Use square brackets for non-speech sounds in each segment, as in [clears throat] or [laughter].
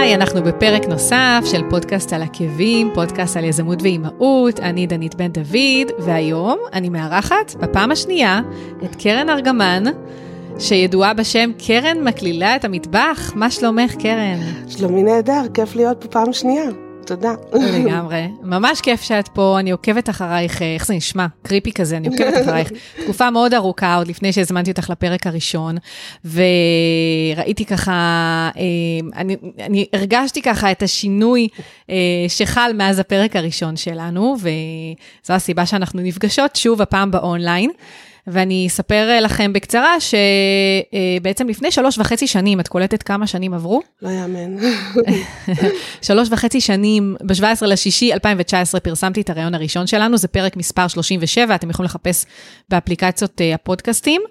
היי, אנחנו בפרק נוסף של פודקאסט על עקבים, פודקאסט על יזמות ואימהות, אני דנית בן דוד, והיום אני מארחת בפעם השנייה את קרן ארגמן, שידועה בשם קרן מקלילה את המטבח. מה שלומך, קרן? שלומי נהדר, כיף להיות פה פעם שנייה. תודה. לגמרי. ממש כיף שאת פה, אני עוקבת אחרייך, איך זה נשמע? קריפי כזה, אני עוקבת אחרייך. [laughs] תקופה מאוד ארוכה, עוד לפני שהזמנתי אותך לפרק הראשון, וראיתי ככה, אה, אני, אני הרגשתי ככה את השינוי אה, שחל מאז הפרק הראשון שלנו, וזו הסיבה שאנחנו נפגשות שוב, הפעם באונליין. ואני אספר אה, לכם בקצרה שבעצם לפני שלוש וחצי שנים, את קולטת כמה שנים עברו? לא יאמן. [laughs] שלוש וחצי שנים, ב-17 לשישי 2019 פרסמתי את הראיון הראשון שלנו, זה פרק מספר 37, אתם יכולים לחפש באפליקציות אה, הפודקאסטים.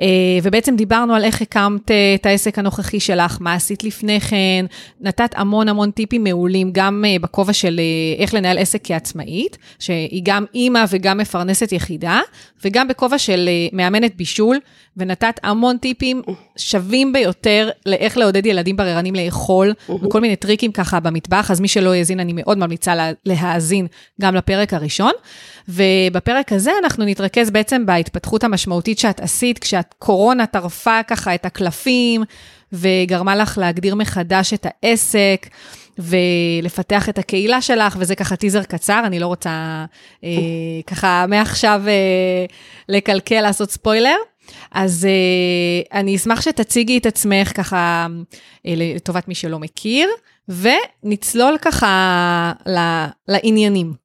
אה, ובעצם דיברנו על איך הקמת את העסק הנוכחי שלך, מה עשית לפני כן, נתת המון המון טיפים מעולים, גם בכובע של איך לנהל עסק כעצמאית, שהיא גם אימא וגם מפרנסת יחידה, וגם בכובע של של אה, מאמנת בישול, ונתת המון טיפים שווים ביותר לאיך לעודד ילדים בררנים לאכול, וכל מיני טריקים ככה במטבח, אז מי שלא האזין, אני מאוד ממליצה לה, להאזין גם לפרק הראשון. ובפרק הזה אנחנו נתרכז בעצם בהתפתחות המשמעותית שאת עשית, כשהקורונה טרפה ככה את הקלפים, וגרמה לך להגדיר מחדש את העסק. ולפתח את הקהילה שלך, וזה ככה טיזר קצר, אני לא רוצה אה, ככה מעכשיו אה, לקלקל, לעשות ספוילר. אז אה, אני אשמח שתציגי את עצמך ככה אה, לטובת מי שלא מכיר, ונצלול ככה לעניינים.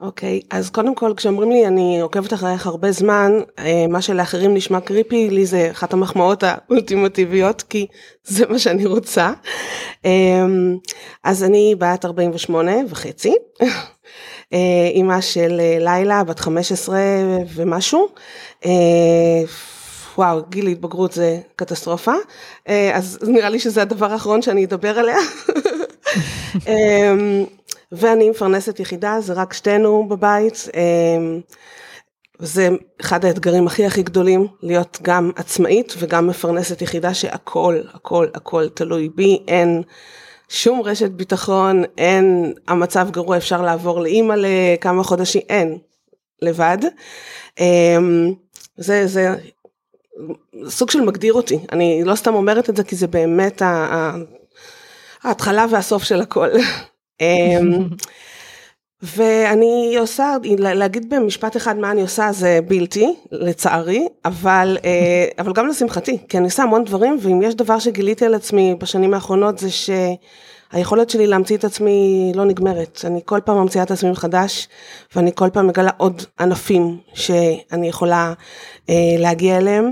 אוקיי, okay, אז קודם כל כשאומרים לי אני עוקבת אחריך הרבה זמן, אה, מה שלאחרים נשמע קריפי, לי זה אחת המחמאות האולטימטיביות, כי זה מה שאני רוצה. אמ, אז אני בת 48 וחצי, אה, אימא של אה, לילה, בת 15 ומשהו. וואו, גיל התבגרות זה קטסטרופה, אז נראה לי שזה הדבר האחרון שאני אדבר עליה. [laughs] ואני מפרנסת יחידה, זה רק שתינו בבית. אמ, זה אחד האתגרים הכי הכי גדולים, להיות גם עצמאית וגם מפרנסת יחידה שהכל, הכל, הכל תלוי בי, אין שום רשת ביטחון, אין המצב גרוע, אפשר לעבור לאימא לכמה חודשים, אין, לבד. אמ, זה, זה סוג של מגדיר אותי, אני לא סתם אומרת את זה כי זה באמת ההתחלה והסוף של הכל. [laughs] אמ, [laughs] ואני עושה, להגיד במשפט אחד מה אני עושה זה בלתי, לצערי, אבל, אה, [laughs] אבל גם לשמחתי, כי אני עושה המון דברים, ואם יש דבר שגיליתי על עצמי בשנים האחרונות זה שהיכולת שלי להמציא את עצמי לא נגמרת. אני כל פעם ממציאה את עצמי מחדש, ואני כל פעם מגלה עוד ענפים שאני יכולה אה, להגיע אליהם.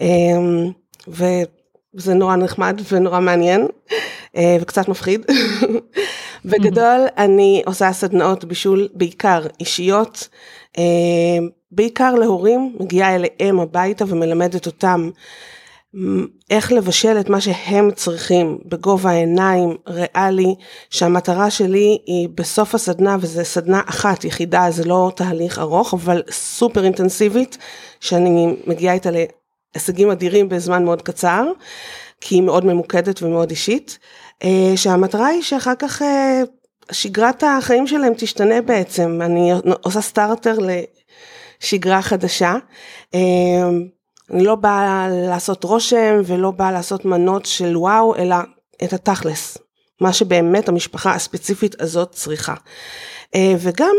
אה, וזה נורא נחמד ונורא מעניין אה, וקצת מפחיד. [laughs] בגדול אני עושה סדנאות בישול בעיקר אישיות, אה, בעיקר להורים, מגיעה אליהם הביתה ומלמדת אותם איך לבשל את מה שהם צריכים בגובה העיניים, ריאלי, שהמטרה שלי היא בסוף הסדנה, וזו סדנה אחת יחידה, זה לא תהליך ארוך, אבל סופר אינטנסיבית, שאני מגיעה איתה להישגים אדירים בזמן מאוד קצר, כי היא מאוד ממוקדת ומאוד אישית. אה, שהמטרה היא שאחר כך אה, שגרת החיים שלהם תשתנה בעצם, אני עושה סטארטר לשגרה חדשה. אה, אני לא באה לעשות רושם ולא באה לעשות מנות של וואו, אלא את התכלס, מה שבאמת המשפחה הספציפית הזאת צריכה. וגם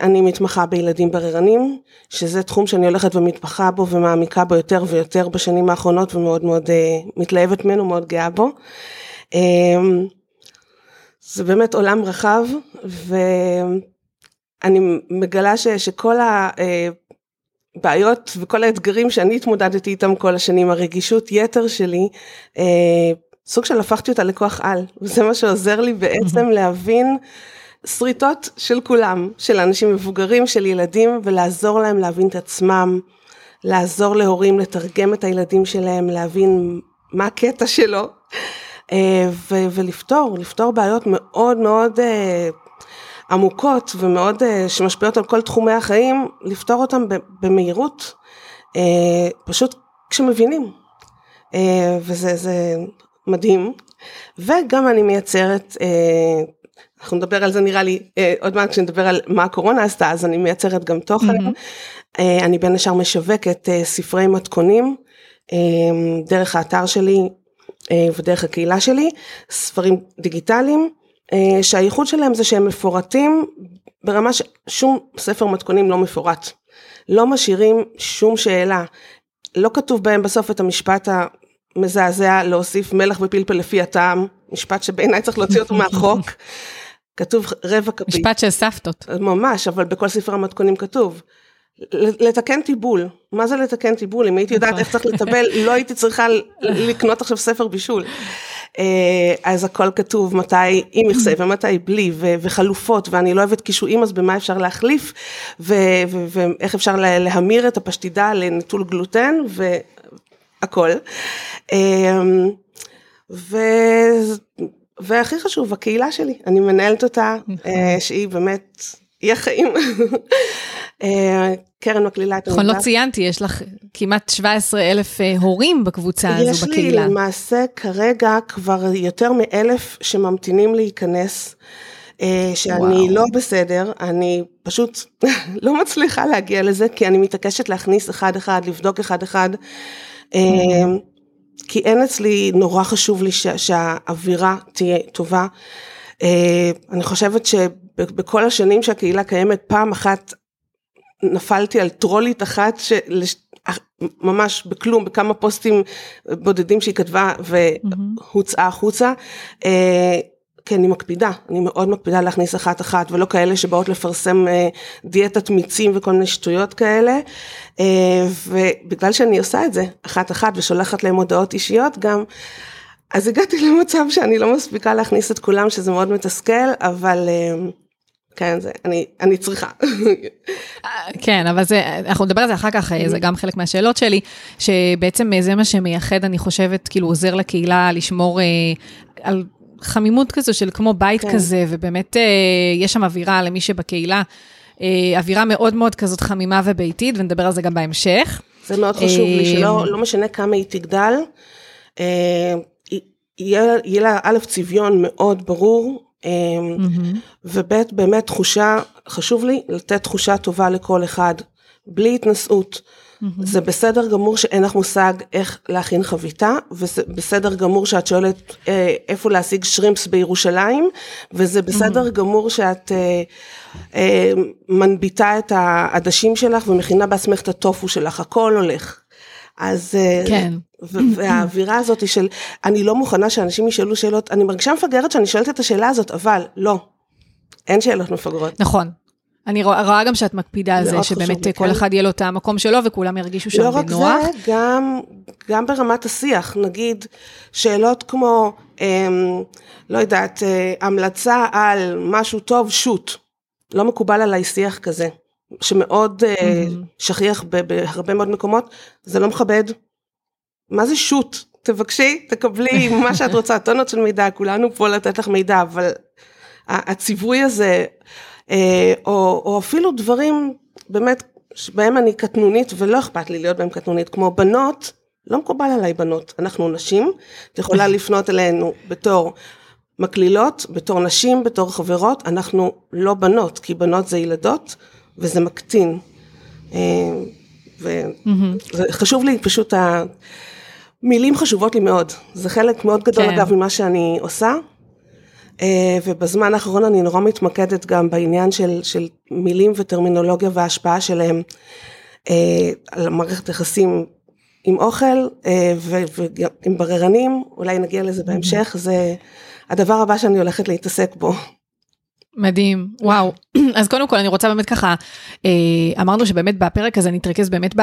אני מתמחה בילדים בררנים, שזה תחום שאני הולכת ומתמחה בו ומעמיקה בו יותר ויותר בשנים האחרונות ומאוד מאוד מתלהבת ממנו, מאוד גאה בו. אמ, זה באמת עולם רחב ואני מגלה ש, שכל הבעיות וכל האתגרים שאני התמודדתי איתם כל השנים, הרגישות יתר שלי, אה, סוג של הפכתי אותה לכוח על, וזה מה שעוזר לי בעצם [laughs] להבין שריטות של כולם, של אנשים מבוגרים, של ילדים, ולעזור להם להבין את עצמם, לעזור להורים לתרגם את הילדים שלהם, להבין מה הקטע שלו. אה, ולפתור, לפתור בעיות מאוד מאוד אה, עמוקות ומאוד אה, שמשפיעות על כל תחומי החיים, לפתור אותם במהירות, פשוט כשמבינים. וזה מדהים, וגם אני מייצרת, אנחנו נדבר על זה נראה לי עוד מעט כשנדבר על מה הקורונה עשתה, אז אני מייצרת גם תוכן. Mm-hmm. אני בין השאר משווקת ספרי מתכונים דרך האתר שלי ודרך הקהילה שלי, ספרים דיגיטליים, אה, שהייחוד שלהם זה שהם מפורטים ברמה ששום ספר מתכונים לא מפורט. לא משאירים שום שאלה. לא כתוב בהם בסוף את המשפט המזעזע להוסיף מלח ופלפל לפי הטעם, משפט שבעיניי צריך להוציא אותו מהחוק. [laughs] כתוב רבע כפית. משפט של סבתות. ממש, אבל בכל ספר המתכונים כתוב. לתקן טיבול, מה זה לתקן טיבול? אם הייתי יודעת נכון. איך צריך לטבל, [laughs] לא הייתי צריכה לקנות עכשיו ספר בישול. אה, אז הכל כתוב מתי עם מכסה [clears throat] ומתי בלי וחלופות ואני לא אוהבת קישואים אז במה אפשר להחליף ואיך אפשר להמיר את הפשטידה לנטול גלוטן והכל. אה, ו... והכי חשוב, הקהילה שלי, אני מנהלת אותה, נכון. אה, שהיא באמת, היא החיים. קרן מקלילה את נכון, לא ציינתי, יש לך כמעט 17 אלף אה, הורים בקבוצה הזו בקהילה. יש לי למעשה כרגע כבר יותר מאלף שממתינים להיכנס. אה, שאני וואו. לא בסדר, אני פשוט [laughs] לא מצליחה להגיע לזה, כי אני מתעקשת להכניס אחד אחד, לבדוק אחד אחד, אה, כי אין אצלי, נורא חשוב לי שהאווירה תהיה טובה. אני חושבת שבכל השנים שהקהילה קיימת, פעם אחת נפלתי על טרולית אחת שממש בכלום, בכמה פוסטים בודדים שהיא כתבה והוצאה החוצה. אה, כי אני מקפידה, אני מאוד מקפידה להכניס אחת אחת ולא כאלה שבאות לפרסם אה, דיאטת מיצים וכל מיני שטויות כאלה. אה, ובגלל שאני עושה את זה אחת אחת ושולחת להם הודעות אישיות גם, אז הגעתי למצב שאני לא מספיקה להכניס את כולם שזה מאוד מתסכל, אבל כן, זה, אני, אני צריכה. כן, אבל זה, אנחנו נדבר על זה אחר כך, זה גם חלק מהשאלות שלי, שבעצם זה מה שמייחד, אני חושבת, כאילו עוזר לקהילה לשמור אה, על חמימות כזו של כמו בית כן. כזה, ובאמת אה, יש שם אווירה למי שבקהילה, אה, אווירה מאוד מאוד כזאת חמימה וביתית, ונדבר על זה גם בהמשך. זה מאוד חשוב לי, שלא לא משנה כמה היא תגדל, יהיה, יהיה לה א', צביון מאוד ברור, Mm-hmm. וב' באמת תחושה, חשוב לי לתת תחושה טובה לכל אחד, בלי התנשאות. Mm-hmm. זה בסדר גמור שאין לך מושג איך להכין חביתה, וזה בסדר גמור שאת שואלת אה, איפה להשיג שרימפס בירושלים, וזה בסדר mm-hmm. גמור שאת אה, אה, מנביטה את העדשים שלך ומכינה בעצמך את הטופו שלך, הכל הולך. אז... אה, כן. והאווירה הזאת של, אני לא מוכנה שאנשים ישאלו שאלות, אני מרגישה מפגרת שאני שואלת את השאלה הזאת, אבל לא, אין שאלות מפגרות. נכון. אני רואה, רואה גם שאת מקפידה על זה, שבאמת כל כן. אחד יהיה לו את המקום שלו וכולם ירגישו שם לא בנוח. לא רק זה, גם, גם ברמת השיח, נגיד, שאלות כמו, אמ, לא יודעת, אה, המלצה על משהו טוב, שוט. לא מקובל עליי שיח כזה. שמאוד mm-hmm. שכיח בהרבה מאוד מקומות, זה לא מכבד. מה זה שוט? תבקשי, תקבלי [laughs] מה שאת רוצה, טונות של מידע, כולנו פה לתת לך מידע, אבל הציווי הזה, אה, או, או אפילו דברים באמת שבהם אני קטנונית ולא אכפת לי להיות בהם קטנונית, כמו בנות, לא מקובל עליי בנות, אנחנו נשים, את יכולה [laughs] לפנות אלינו בתור מקלילות, בתור נשים, בתור חברות, אנחנו לא בנות, כי בנות זה ילדות. וזה מקטין. אה, וחשוב לי פשוט, המילים חשובות לי מאוד, זה חלק מאוד גדול כן. אגב ממה שאני עושה. אה, ובזמן האחרון אני נורא מתמקדת גם בעניין של, של מילים וטרמינולוגיה וההשפעה שלהם אה, על מערכת יחסים עם אוכל ועם בררנים, אולי נגיע לזה בהמשך, זה הדבר הבא שאני הולכת להתעסק בו. מדהים, וואו. [clears throat] אז קודם כל אני רוצה באמת ככה, אה, אמרנו שבאמת בפרק הזה נתרכז באמת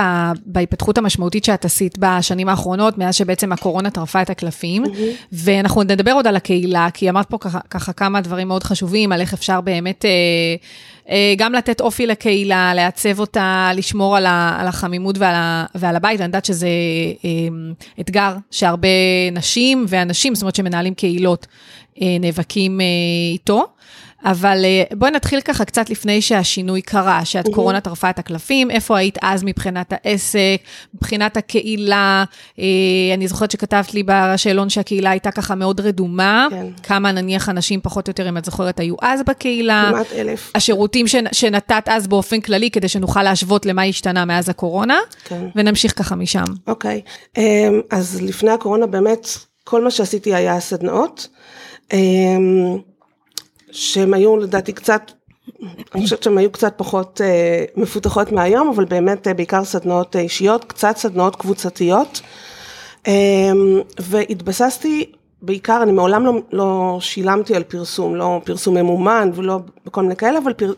בהתפתחות המשמעותית שאת עשית בשנים האחרונות, מאז שבעצם הקורונה טרפה את הקלפים. ואנחנו נדבר עוד על הקהילה, כי אמרת פה ככה, ככה כמה דברים מאוד חשובים, על איך אפשר באמת... אה, אה, גם לתת אופי לקהילה, לעצב אותה, לשמור על, ה, על החמימות ועל, ה, ועל הבית, ואני יודעת שזה אתגר שהרבה נשים ואנשים, זאת אומרת שמנהלים קהילות, נאבקים איתו. אבל אה, בואי נתחיל ככה קצת לפני שהשינוי קרה, שהקורונה טרפה את הקלפים, איפה היית אז מבחינת העסק, מבחינת הקהילה, אה, אני זוכרת שכתבת לי בשאלון שהקהילה הייתה ככה מאוד רדומה, כן. כמה נניח אנשים פחות או יותר, אם את זוכרת, היו אז בקהילה, כמעט אלף. השירותים שנ- שנתת אז באופן כללי, כדי שנוכל להשוות למה השתנה מאז הקורונה, כן. ונמשיך ככה משם. אוקיי, אמ, אז לפני הקורונה באמת כל מה שעשיתי היה סדנאות, אמ, שהם היו לדעתי קצת, אני חושבת שהן היו קצת פחות אה, מפותחות מהיום, אבל באמת אה, בעיקר סדנאות אה, אישיות, קצת סדנאות קבוצתיות, אמ, והתבססתי בעיקר, אני מעולם לא, לא שילמתי על פרסום, לא פרסום ממומן ולא בכל מיני כאלה, אבל פר,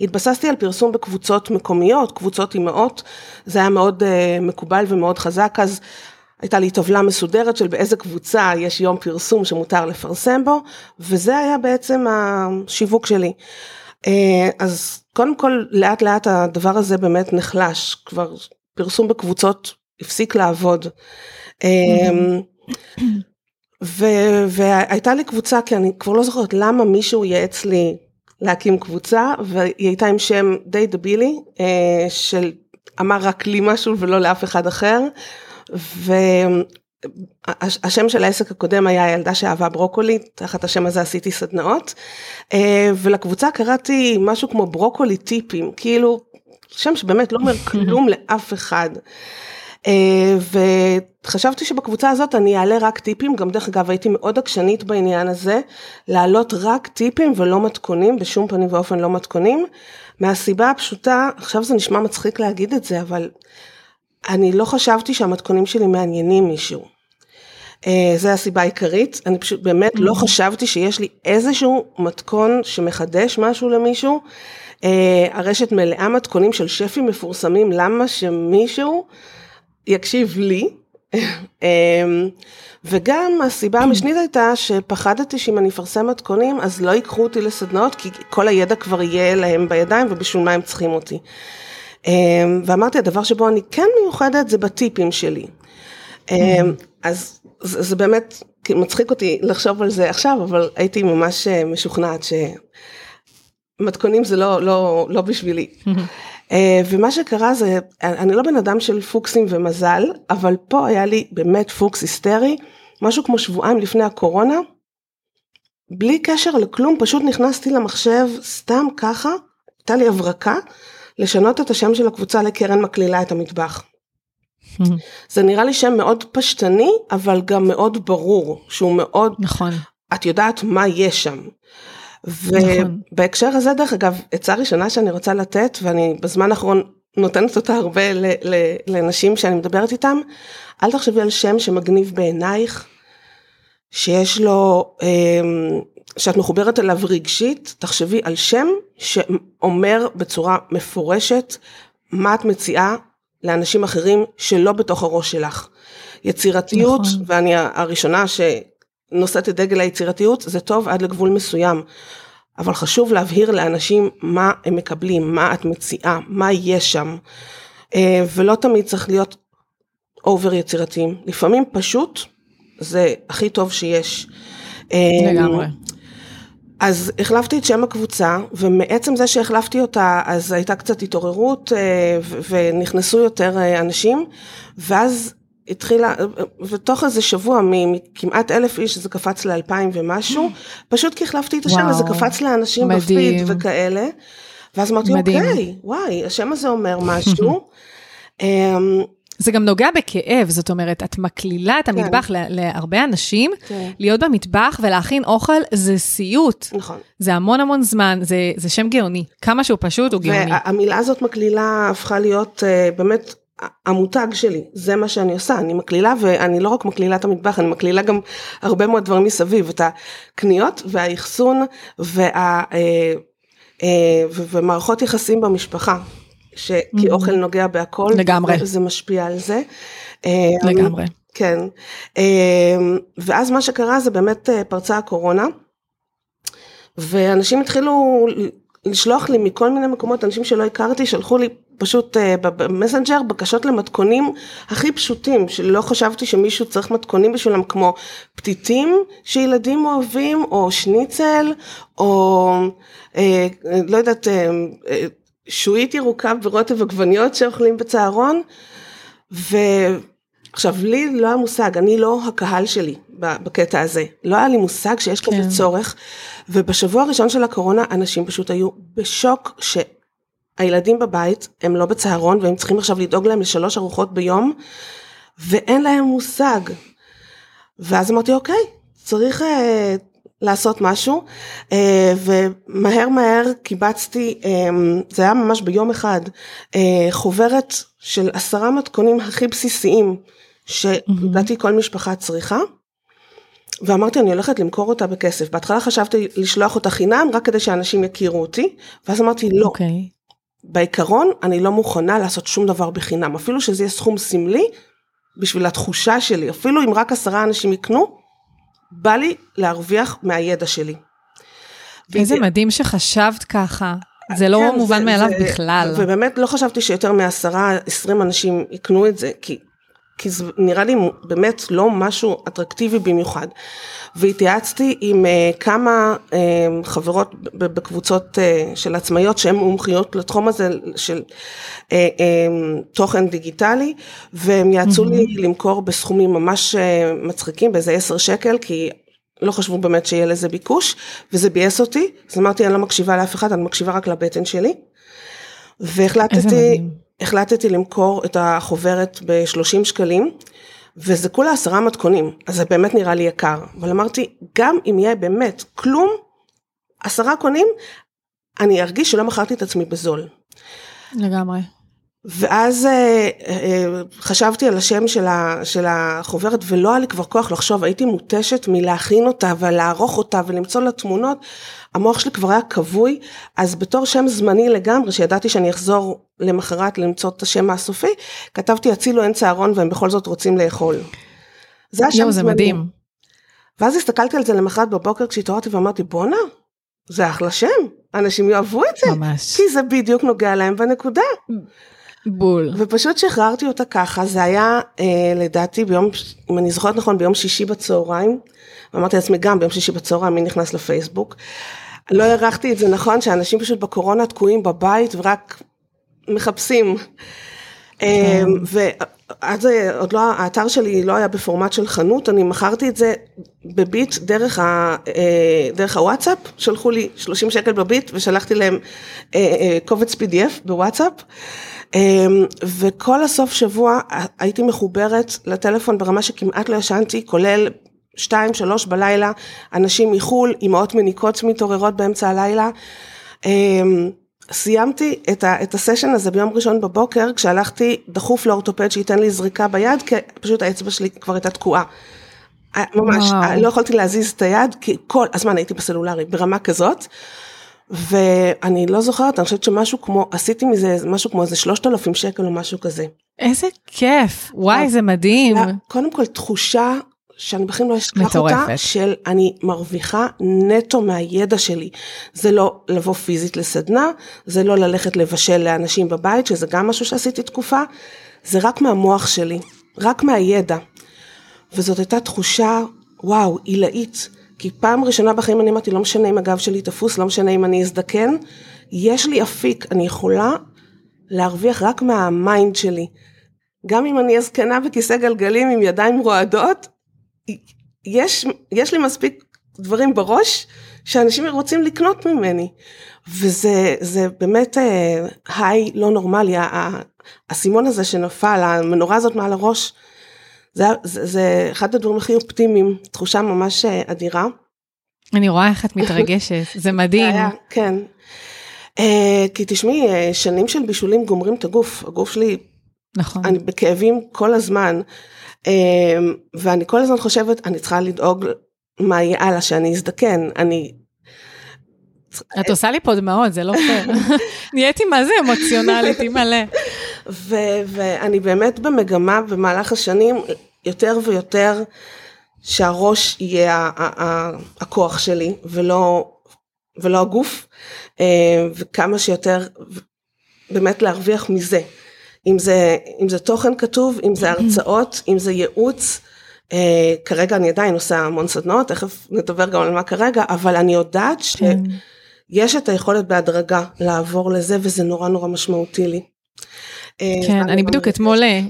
התבססתי על פרסום בקבוצות מקומיות, קבוצות אימהות, זה היה מאוד uh, מקובל ומאוד חזק, אז הייתה לי טבלה מסודרת של באיזה קבוצה יש יום פרסום שמותר לפרסם בו, וזה היה בעצם השיווק שלי. Uh, אז קודם כל, לאט לאט הדבר הזה באמת נחלש, כבר פרסום בקבוצות הפסיק לעבוד. Mm-hmm. ו- והייתה לי קבוצה, כי אני כבר לא זוכרת למה מישהו ייעץ לי להקים קבוצה, והיא הייתה עם שם די דבילי, אה, של אמר רק לי משהו ולא לאף אחד אחר, והשם של העסק הקודם היה הילדה שאהבה ברוקולי, תחת השם הזה עשיתי סדנאות, אה, ולקבוצה קראתי משהו כמו ברוקולי טיפים, כאילו, שם שבאמת לא אומר כלום [laughs] לאף אחד. Uh, וחשבתי שבקבוצה הזאת אני אעלה רק טיפים, גם דרך אגב הייתי מאוד עקשנית בעניין הזה, להעלות רק טיפים ולא מתכונים, בשום פנים ואופן לא מתכונים, מהסיבה הפשוטה, עכשיו זה נשמע מצחיק להגיד את זה, אבל אני לא חשבתי שהמתכונים שלי מעניינים מישהו. Uh, זה הסיבה העיקרית, אני פשוט באמת לא חשבתי שיש לי איזשהו מתכון שמחדש משהו למישהו. Uh, הרשת מלאה מתכונים של שפים מפורסמים, למה שמישהו יקשיב לי. [laughs] וגם הסיבה המשנית הייתה שפחדתי שאם אני אפרסם מתכונים אז לא ייקחו אותי לסדנאות כי כל הידע כבר יהיה להם בידיים ובשביל מה הם צריכים אותי. ואמרתי הדבר שבו אני כן מיוחדת זה בטיפים שלי. אז זה, זה באמת מצחיק אותי לחשוב על זה עכשיו אבל הייתי ממש משוכנעת שמתכונים זה לא, לא, לא בשבילי. [laughs] ומה שקרה זה, אני לא בן אדם של פוקסים ומזל, אבל פה היה לי באמת פוקס היסטרי, משהו כמו שבועיים לפני הקורונה, בלי קשר לכלום, פשוט נכנסתי למחשב סתם ככה, הייתה לי הברקה, לשנות את השם של הקבוצה לקרן מקלילה את המטבח. זה נראה לי שם מאוד פשטני, אבל גם מאוד ברור, שהוא מאוד, נכון. את יודעת מה יש שם. ובהקשר הזה דרך אגב עצה ראשונה שאני רוצה לתת ואני בזמן האחרון נותנת אותה הרבה לנשים שאני מדברת איתם, אל תחשבי על שם שמגניב בעינייך, שיש לו, שאת מחוברת אליו רגשית, תחשבי על שם שאומר בצורה מפורשת מה את מציעה לאנשים אחרים שלא בתוך הראש שלך. יצירתיות, נכון. ואני הראשונה ש... נושאת את דגל היצירתיות, זה טוב עד לגבול מסוים. אבל חשוב להבהיר לאנשים מה הם מקבלים, מה את מציעה, מה יש שם. ולא תמיד צריך להיות אובר יצירתיים. לפעמים פשוט זה הכי טוב שיש. לגמרי. אז החלפתי את שם הקבוצה, ומעצם זה שהחלפתי אותה, אז הייתה קצת התעוררות, ונכנסו יותר אנשים, ואז התחילה, ותוך איזה שבוע מכמעט אלף איש זה קפץ לאלפיים ומשהו, פשוט כי החלפתי את השם וזה קפץ לאנשים בפיד וכאלה, ואז אמרתי אוקיי, וואי, השם הזה אומר משהו. [laughs] זה גם נוגע בכאב, זאת אומרת, את מקלילה את המטבח כן. להרבה אנשים, כן. להיות במטבח ולהכין אוכל זה סיוט. נכון. זה המון המון זמן, זה, זה שם גאוני. כמה שהוא פשוט, הוא גאוני. והמילה הזאת מקלילה הפכה להיות uh, באמת המותג שלי, זה מה שאני עושה, אני מקלילה ואני לא רק מקלילה את המטבח, אני מקלילה גם הרבה מאוד דברים מסביב, את הקניות והאחסון וה, אה, אה, ומערכות יחסים במשפחה, ש, כי אוכל נוגע בהכל, לגמרי, זה משפיע על זה. לגמרי. כן, ואז מה שקרה זה באמת פרצה הקורונה, ואנשים התחילו לשלוח לי מכל מיני מקומות, אנשים שלא הכרתי, שלחו לי פשוט אה, במסנג'ר בקשות למתכונים הכי פשוטים, שלא חשבתי שמישהו צריך מתכונים בשבילם, כמו פתיתים שילדים אוהבים, או שניצל, או אה, לא יודעת, אה, אה, שועית ירוקה ברוטב עגבניות שאוכלים בצהרון, ועכשיו לי לא היה מושג, אני לא הקהל שלי בקטע הזה, לא היה לי מושג שיש כן. כזה צורך, ובשבוע הראשון של הקורונה אנשים פשוט היו בשוק ש... הילדים בבית, הם לא בצהרון והם צריכים עכשיו לדאוג להם לשלוש ארוחות ביום, ואין להם מושג. ואז אמרתי, אוקיי, צריך אה, לעשות משהו, אה, ומהר מהר קיבצתי, אה, זה היה ממש ביום אחד, אה, חוברת של עשרה מתכונים הכי בסיסיים, שלדעתי כל משפחה צריכה. ואמרתי אני הולכת למכור אותה בכסף. בהתחלה חשבתי לשלוח אותה חינם רק כדי שאנשים יכירו אותי, ואז אמרתי לא. Okay. אוקיי. בעיקרון אני לא מוכנה לעשות שום דבר בחינם, אפילו שזה יהיה סכום סמלי, בשביל התחושה שלי, אפילו אם רק עשרה אנשים יקנו, בא לי להרוויח מהידע שלי. איזה וזה... מדהים שחשבת ככה. זה לא כן, מובן זה, מאליו זה, בכלל. ובאמת לא חשבתי שיותר מעשרה, עשרים אנשים יקנו את זה, כי כי זה נראה לי באמת לא משהו אטרקטיבי במיוחד. והתייעצתי עם uh, כמה uh, חברות בקבוצות uh, של עצמאיות שהן מומחיות לתחום הזה של תוכן דיגיטלי, והם יעצו mm-hmm. לי למכור בסכומים ממש מצחיקים, באיזה עשר שקל, כי לא חשבו באמת שיהיה לזה ביקוש, וזה ביאס אותי, אז אמרתי אני לא מקשיבה לאף אחד, אני מקשיבה רק לבטן שלי. והחלטתי, החלטתי למכור את החוברת ב-30 שקלים, וזה כולה עשרה מתכונים, אז זה באמת נראה לי יקר. אבל אמרתי, גם אם יהיה באמת כלום, עשרה קונים, אני ארגיש שלא מכרתי את עצמי בזול. לגמרי. ואז אה, אה, חשבתי על השם של, ה, של החוברת ולא היה לי כבר כוח לחשוב, הייתי מותשת מלהכין אותה ולערוך אותה ולמצוא לה תמונות, המוח שלי כבר היה כבוי, אז בתור שם זמני לגמרי, שידעתי שאני אחזור למחרת למצוא את השם הסופי, כתבתי הצילו אין צהרון והם בכל זאת רוצים לאכול. זה השם זמני. זה מדהים. ואז הסתכלתי על זה למחרת בבוקר כשהתעוררתי ואמרתי בואנה, זה אחלה שם, אנשים יאהבו את זה, ממש. כי זה בדיוק נוגע להם בנקודה. בול. ופשוט שחררתי אותה ככה, זה היה אה, לדעתי ביום, אם אני זוכרת נכון, ביום שישי בצהריים, ואמרתי לעצמי גם ביום שישי בצהריים, מי נכנס לפייסבוק. לא הערכתי את זה נכון, שאנשים פשוט בקורונה תקועים בבית ורק מחפשים. אה, ואז אה, עוד לא, האתר שלי לא היה בפורמט של חנות, אני מכרתי את זה בביט דרך, ה, אה, דרך הוואטסאפ, שלחו לי 30 שקל בביט ושלחתי להם קובץ PDF בוואטסאפ. אמ, וכל הסוף שבוע הייתי מחוברת לטלפון ברמה שכמעט לא ישנתי, כולל שתיים, שלוש בלילה, אנשים מחו"ל, אמהות מניקות מתעוררות באמצע הלילה. אמ, סיימתי את, ה, את הסשן הזה ביום ראשון בבוקר, כשהלכתי דחוף לאורתופד שייתן לי זריקה ביד, כי פשוט האצבע שלי כבר הייתה תקועה. ממש, וואו. לא יכולתי להזיז את היד, כי כל הזמן הייתי בסלולרי, ברמה כזאת. ואני לא זוכרת, אני חושבת שמשהו כמו, עשיתי מזה משהו כמו איזה 3,000 שקל או משהו כזה. איזה כיף, וואי, זה מדהים. קודם כל, תחושה שאני בכלל לא אשכח אותה, של אני מרוויחה נטו מהידע שלי. זה לא לבוא פיזית לסדנה, זה לא ללכת לבשל לאנשים בבית, שזה גם משהו שעשיתי תקופה, זה רק מהמוח שלי, רק מהידע. וזאת הייתה תחושה, וואו, עילאית. כי פעם ראשונה בחיים אני אמרתי, לא משנה אם הגב שלי תפוס, לא משנה אם אני אזדקן, יש לי אפיק, אני יכולה להרוויח רק מה mind שלי. גם אם אני אהיה זקנה בכיסא גלגלים עם ידיים רועדות, יש, יש לי מספיק דברים בראש שאנשים רוצים לקנות ממני. וזה באמת אה, היי לא נורמלי, האסימון הזה שנפל, המנורה הזאת מעל הראש, זה, זה, זה אחד הדברים הכי אופטימיים, תחושה ממש אה, אדירה. אני רואה איך את מתרגשת, זה [laughs] מדהים. היה, כן. Uh, כי תשמעי, uh, שנים של בישולים גומרים את הגוף, הגוף שלי, נכון. אני בכאבים כל הזמן, uh, ואני כל הזמן חושבת, אני צריכה לדאוג מה יהיה הלאה, שאני אזדקן, אני... את עושה לי פה דמעות, זה לא פייר. [laughs] נהייתי מה זה אמוציונלית, היא מלא. ואני באמת במגמה במהלך השנים יותר ויותר שהראש יהיה הכוח שלי ולא, ולא הגוף אה, וכמה שיותר באמת להרוויח מזה. אם זה, אם זה תוכן כתוב, אם זה הרצאות, אם זה ייעוץ. Uh, כרגע אני עדיין עושה המון סדנאות, תכף נדבר גם על מה כרגע, אבל אני יודעת כן. שיש את היכולת בהדרגה לעבור לזה, וזה נורא נורא משמעותי לי. אה, כן, אני בדיוק אתמול, אה,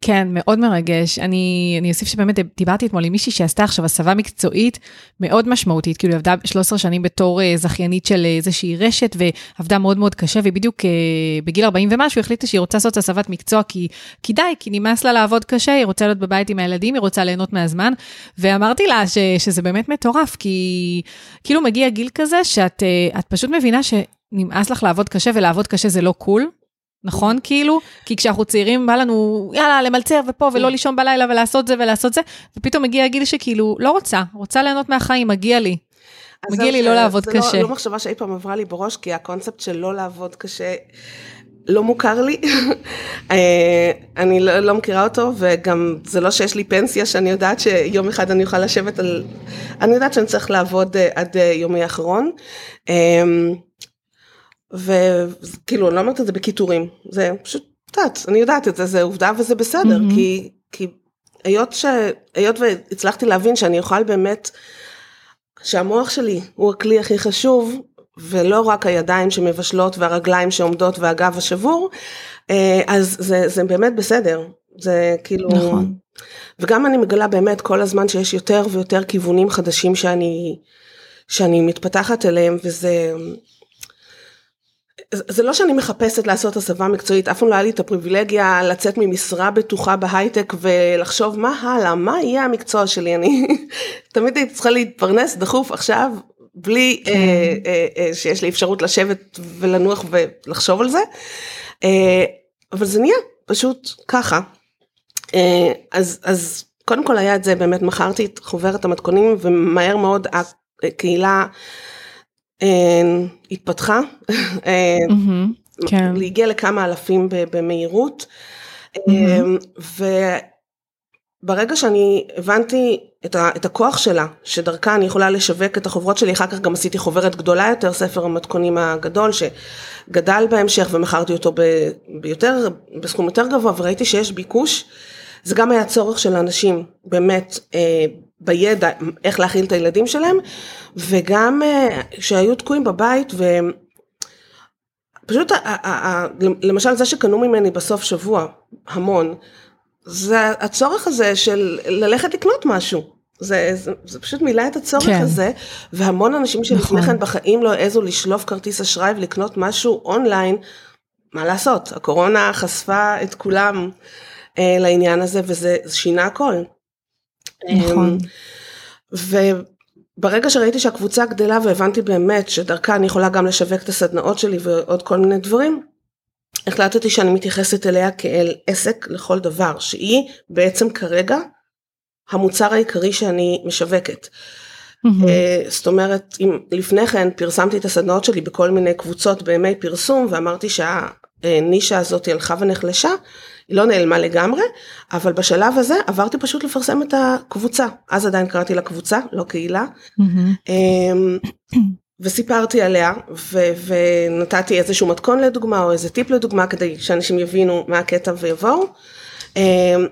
כן, מאוד מרגש. אני, אני אוסיף שבאמת דיברתי אתמול עם מישהי שעשתה עכשיו הסבה מקצועית מאוד משמעותית, כאילו היא עבדה 13 שנים בתור אה, זכיינית של איזושהי רשת ועבדה מאוד מאוד קשה, והיא בדיוק בגיל 40 ומשהו החליטה שהיא רוצה לעשות הסבת מקצוע כי, כי די, כי נמאס לה לעבוד קשה, היא רוצה להיות בבית עם הילדים, היא רוצה ליהנות מהזמן, ואמרתי לה ש, שזה באמת מטורף, כי כאילו מגיע גיל כזה שאת פשוט מבינה שנמאס לך לעבוד קשה ולעבוד קשה זה לא קול. נכון כאילו? כי כשאנחנו צעירים בא לנו יאללה למלצר ופה ולא כן. לישון בלילה ולעשות זה ולעשות זה, ופתאום מגיע הגיל שכאילו לא רוצה, רוצה ליהנות מהחיים, מגיע לי. מגיע לי לא לעבוד זה קשה. לא, לא מחשבה שאי פעם עברה לי בראש, כי הקונספט של לא לעבוד קשה לא מוכר לי. [laughs] אה, אני לא, לא מכירה אותו, וגם זה לא שיש לי פנסיה שאני יודעת שיום אחד אני אוכל לשבת על... אני יודעת שאני צריך לעבוד אה, עד אה, יומי האחרון. וכאילו אני לא אומרת את זה בקיטורים, זה פשוט, את יודעת, אני יודעת את זה, זה עובדה וזה בסדר, mm-hmm. כי, כי היות, ש, היות והצלחתי להבין שאני אוכל באמת, שהמוח שלי הוא הכלי הכי חשוב, ולא רק הידיים שמבשלות והרגליים שעומדות והגב השבור, אה, אז זה, זה באמת בסדר, זה כאילו, נכון. וגם אני מגלה באמת כל הזמן שיש יותר ויותר כיוונים חדשים שאני, שאני מתפתחת אליהם, וזה... זה לא שאני מחפשת לעשות הסבה מקצועית, אף פעם לא היה לי את הפריבילגיה לצאת ממשרה בטוחה בהייטק ולחשוב מה הלאה, מה יהיה המקצוע שלי, אני [laughs] תמיד הייתי צריכה להתפרנס דחוף עכשיו, בלי כן. אה, אה, אה, שיש לי אפשרות לשבת ולנוח ולחשוב על זה, אה, אבל זה נהיה פשוט ככה. אה, אז, אז קודם כל היה את זה, באמת מכרתי את חוברת המתכונים ומהר מאוד הקהילה אה, התפתחה, אה, כן. הגיע לכמה אלפים במהירות, אה, וברגע שאני הבנתי את, ה, את הכוח שלה, שדרכה אני יכולה לשווק את החוברות שלי, אחר כך גם עשיתי חוברת גדולה יותר, ספר המתכונים הגדול, שגדל בהמשך ומכרתי אותו ב, ביותר, בסכום יותר גבוה, וראיתי שיש ביקוש, זה גם היה צורך של אנשים, באמת, בידע איך להכיל את הילדים שלהם, וגם אה, שהיו תקועים בבית ו... פשוט למשל זה שקנו ממני בסוף שבוע המון, זה הצורך הזה של ללכת לקנות משהו. זה, זה, זה פשוט מילא את הצורך כן. הזה, והמון אנשים שלפני נכון. כן בחיים לא העזו לשלוף כרטיס אשראי ולקנות משהו אונליין, מה לעשות, הקורונה חשפה את כולם אה, לעניין הזה וזה שינה הכל. נכון. אמ, וברגע שראיתי שהקבוצה גדלה והבנתי באמת שדרכה אני יכולה גם לשווק את הסדנאות שלי ועוד כל מיני דברים, החלטתי שאני מתייחסת אליה כאל עסק לכל דבר, שהיא בעצם כרגע המוצר העיקרי שאני משווקת. Mm-hmm. זאת אומרת, אם לפני כן פרסמתי את הסדנאות שלי בכל מיני קבוצות בימי פרסום ואמרתי שהנישה הזאת הלכה ונחלשה, היא לא נעלמה לגמרי, אבל בשלב הזה עברתי פשוט לפרסם את הקבוצה. אז עדיין קראתי לה קבוצה, לא קהילה. Mm-hmm. וסיפרתי עליה, ו- ונתתי איזשהו מתכון לדוגמה, או איזה טיפ לדוגמה, כדי שאנשים יבינו מה הקטע ויבואו. אמ,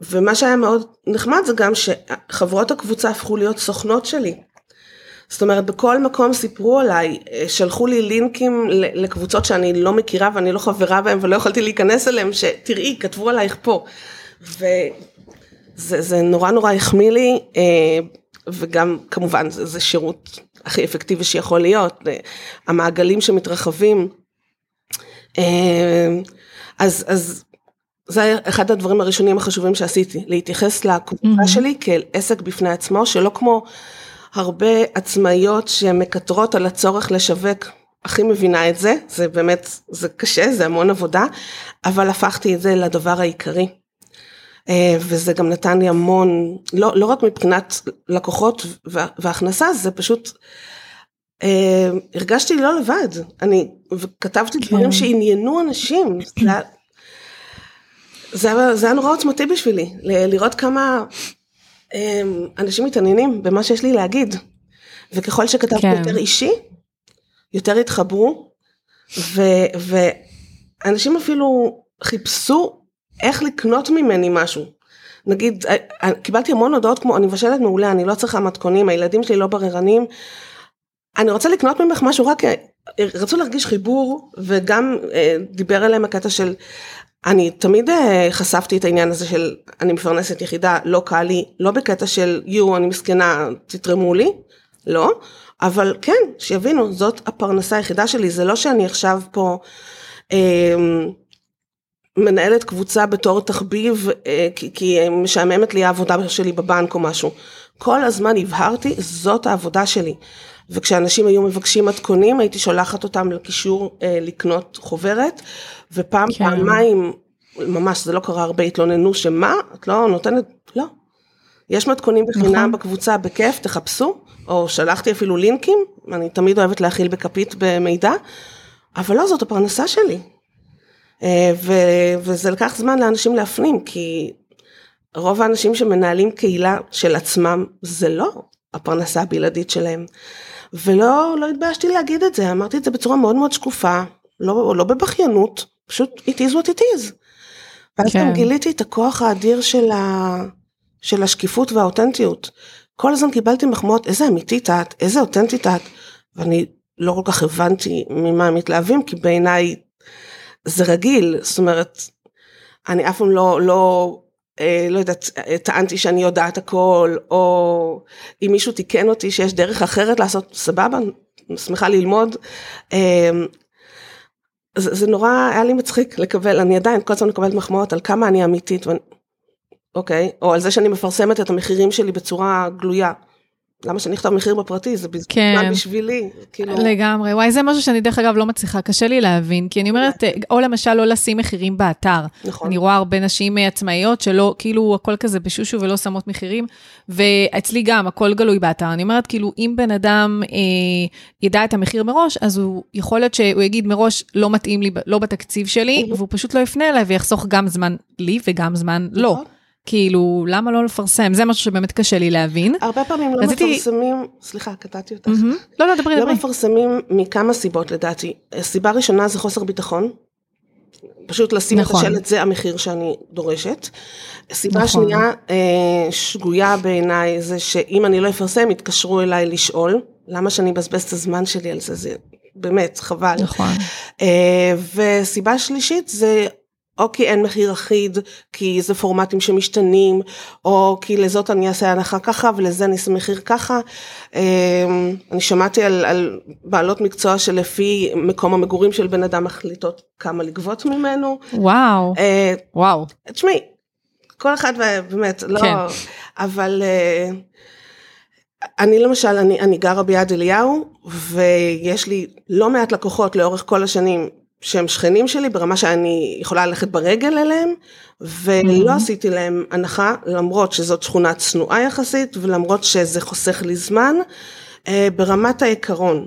ומה שהיה מאוד נחמד זה גם שחברות הקבוצה הפכו להיות סוכנות שלי. זאת אומרת, בכל מקום סיפרו עליי, אה, שלחו לי לינקים לקבוצות שאני לא מכירה ואני לא חברה בהם ולא יכולתי להיכנס אליהם, שתראי, כתבו עלייך פה. וזה נורא נורא החמיא לי, אה, וגם כמובן זה, זה שירות הכי אפקטיבי שיכול להיות, אה, המעגלים שמתרחבים. אז, אז זה אחד הדברים הראשונים החשובים שעשיתי, להתייחס לקבוצה mm-hmm. שלי כאל עסק בפני עצמו, שלא כמו הרבה עצמאיות שמקטרות על הצורך לשווק, הכי מבינה את זה, זה באמת, זה קשה, זה המון עבודה, אבל הפכתי את זה לדבר העיקרי. אה, וזה גם נתן לי המון, לא, לא רק מבחינת לקוחות והכנסה, זה פשוט, אה, הרגשתי לא לבד, אני כתבתי כן. דברים שעניינו אנשים, [clears throat] זה, זה, זה היה נורא עוצמתי בשבילי, לראות כמה אנשים מתעניינים במה שיש לי להגיד, וככל שכתבתי כן. יותר אישי, יותר התחברו, ואנשים אפילו חיפשו איך לקנות ממני משהו. נגיד, אה, אה, קיבלתי המון הודעות כמו, אני מבשלת מעולה, אני לא צריכה מתכונים, הילדים שלי לא בררנים, אני רוצה לקנות ממך משהו רק, אה, רצו להרגיש חיבור, וגם דיבר אליהם הקטע של, אני תמיד חשפתי את העניין הזה של, אני מפרנסת יחידה, לא קל לי, לא בקטע של, יו, אני מסכנה, תתרמו לי, לא, אבל כן, שיבינו, זאת הפרנסה היחידה שלי, זה לא שאני עכשיו פה, אה, מנהלת קבוצה בתור תחביב אה, כי, כי משעממת לי העבודה שלי בבנק או משהו. כל הזמן הבהרתי, זאת העבודה שלי. וכשאנשים היו מבקשים מתכונים, הייתי שולחת אותם לקישור אה, לקנות חוברת, ופעם, כן. פעמיים, ממש זה לא קרה הרבה, התלוננו שמה, את לא נותנת, לא. יש מתכונים בחינם נכון. בקבוצה, בכיף, תחפשו, או שלחתי אפילו לינקים, אני תמיד אוהבת להכיל בכפית במידע, אבל לא, זאת הפרנסה שלי. אה, ו- וזה לקח זמן לאנשים להפנים, כי רוב האנשים שמנהלים קהילה של עצמם, זה לא הפרנסה הבלעדית שלהם. ולא לא התביישתי להגיד את זה, אמרתי את זה בצורה מאוד מאוד שקופה, לא, לא בבכיינות, פשוט it is what it is. ואז כן. גם גיליתי את הכוח האדיר של, ה, של השקיפות והאותנטיות. כל הזמן קיבלתי מחמאות, איזה אמיתית את, איזה אותנטית את, ואני לא כל כך הבנתי ממה מתלהבים, כי בעיניי זה רגיל, זאת אומרת, אני אף פעם לא, לא, אה, לא יודעת, טענתי שאני יודעת הכל, או אם מישהו תיקן אותי שיש דרך אחרת לעשות, סבבה, אני שמחה ללמוד. אה, זה, זה נורא היה לי מצחיק לקבל, אני עדיין כל הזמן מקבלת מחמאות על כמה אני אמיתית, ואני, אוקיי, או על זה שאני מפרסמת את המחירים שלי בצורה גלויה. למה שאני אכתוב מחיר בפרטי, זה בזמן כן. בשבילי, כאילו... לגמרי, וואי, זה משהו שאני דרך אגב לא מצליחה, קשה לי להבין, כי אני אומרת, או למשל לא לשים מחירים באתר. נכון. אני רואה הרבה נשים עצמאיות שלא, כאילו, הכל כזה בשושו ולא שמות מחירים, ואצלי גם, הכל גלוי באתר. אני אומרת, כאילו, אם בן אדם אה, ידע את המחיר מראש, אז הוא, יכול להיות שהוא יגיד מראש, לא מתאים לי, לא בתקציב שלי, והוא פשוט לא יפנה אליי ויחסוך גם זמן לי וגם זמן לא. נכון. כאילו, למה לא לפרסם? זה משהו שבאמת קשה לי להבין. הרבה פעמים לא רציתי... מפרסמים, סליחה, קטעתי אותך. Mm-hmm. לא, לא, דברי, לא דברי. לא מפרסמים מכמה סיבות לדעתי. סיבה ראשונה זה חוסר ביטחון. פשוט לשים נכון. את השלט, זה המחיר שאני דורשת. סיבה נכון. שנייה, אה, שגויה בעיניי, זה שאם אני לא אפרסם, יתקשרו אליי לשאול. למה שאני אבזבז את הזמן שלי על זה? זה באמת חבל. נכון. אה, וסיבה שלישית זה או כי אין מחיר אחיד, כי זה פורמטים שמשתנים, או כי לזאת אני אעשה הנחה ככה ולזה אני אעשה מחיר ככה. אמ, אני שמעתי על, על בעלות מקצוע שלפי מקום המגורים של בן אדם מחליטות כמה לגבות ממנו. וואו, אה, וואו. תשמעי, כל אחד באמת, לא, כן. אבל... אה, אני למשל, אני, אני גרה ביד אליהו, ויש לי לא מעט לקוחות לאורך כל השנים שהם שכנים שלי ברמה שאני יכולה ללכת ברגל אליהם, ולא mm-hmm. עשיתי להם הנחה, למרות שזאת שכונה צנועה יחסית, ולמרות שזה חוסך לי זמן, אה, ברמת העיקרון.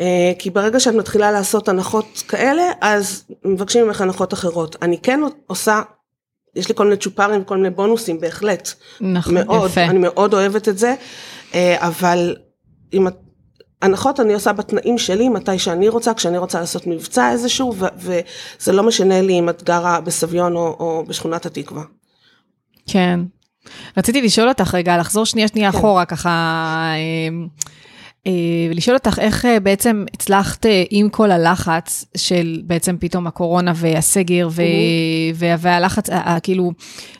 אה, כי ברגע שאת מתחילה לעשות הנחות כאלה, אז מבקשים ממך הנחות אחרות. אני כן עושה, יש לי כל מיני צ'ופרים וכל מיני בונוסים בהחלט. נכון, מאוד, יפה. אני מאוד אוהבת את זה, אה, אבל אם את הנחות אני עושה בתנאים שלי, מתי שאני רוצה, כשאני רוצה לעשות מבצע איזשהו, ו- וזה לא משנה לי אם את גרה בסביון או, או בשכונת התקווה. כן. רציתי לשאול אותך רגע, לחזור שנייה שנייה כן. אחורה, ככה, אה, ולשאול אותך איך אה, בעצם הצלחת אה, עם כל הלחץ של בעצם פתאום הקורונה והסגר ו- והלחץ, כאילו,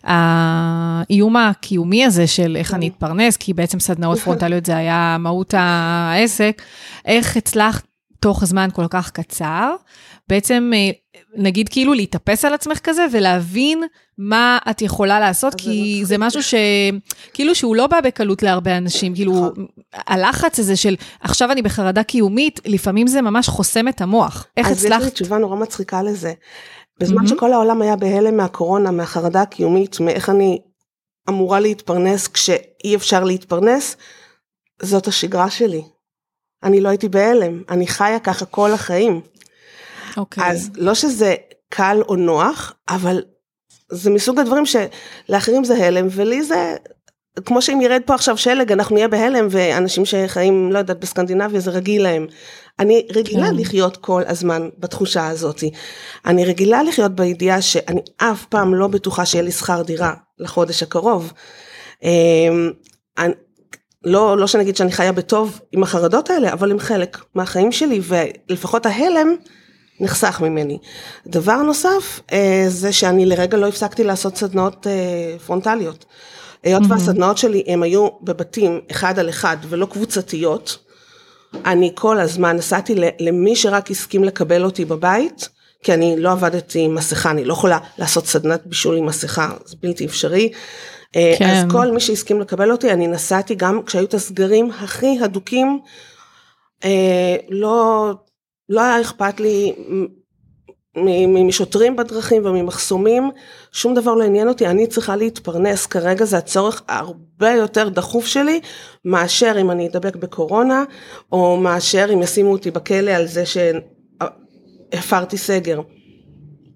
האיום הקיומי הזה של איך אני אתפרנס, כי בעצם סדנאות פרונטליות זה היה מהות העסק, איך הצלחת תוך זמן כל כך קצר, בעצם נגיד כאילו להתאפס על עצמך כזה ולהבין מה את יכולה לעשות, כי זה משהו ש... כאילו שהוא לא בא בקלות להרבה אנשים, כאילו נכון. הלחץ הזה של עכשיו אני בחרדה קיומית, לפעמים זה ממש חוסם את המוח. איך הצלחת? אז יש לי תשובה נורא מצחיקה לזה. בזמן mm-hmm. שכל העולם היה בהלם מהקורונה, מהחרדה הקיומית, מאיך אני אמורה להתפרנס כשאי אפשר להתפרנס, זאת השגרה שלי. אני לא הייתי בהלם, אני חיה ככה כל החיים. אוקיי. אז לא שזה קל או נוח, אבל זה מסוג הדברים שלאחרים זה הלם, ולי זה, כמו שאם ירד פה עכשיו שלג, אנחנו נהיה בהלם, ואנשים שחיים, לא יודעת, בסקנדינביה זה רגיל להם. אני רגילה כן. לחיות כל הזמן בתחושה הזאת. אני רגילה לחיות בידיעה שאני אף פעם לא בטוחה שיהיה לי שכר דירה לחודש הקרוב. אמ, אני, לא, לא שנגיד שאני חיה בטוב עם החרדות האלה, אבל הם חלק מהחיים שלי, ולפחות ההלם נחסך ממני. דבר נוסף, אה, זה שאני לרגע לא הפסקתי לעשות סדנאות אה, פרונטליות. היות mm-hmm. והסדנאות שלי הם היו בבתים אחד על אחד ולא קבוצתיות, אני כל הזמן נסעתי למי שרק הסכים לקבל אותי בבית, כי אני לא עבדתי עם מסכה, אני לא יכולה לעשות סדנת בישול עם מסכה, זה בלתי אפשרי. אה, כן. אז כל מי שהסכים לקבל אותי, אני נסעתי גם כשהיו את הסגרים הכי הדוקים, אה, לא, לא היה אכפת לי משוטרים בדרכים וממחסומים, שום דבר לא עניין אותי, אני צריכה להתפרנס, כרגע זה הצורך הרבה יותר דחוף שלי, מאשר אם אני אדבק בקורונה, או מאשר אם ישימו אותי בכלא על זה שהפרתי סגר.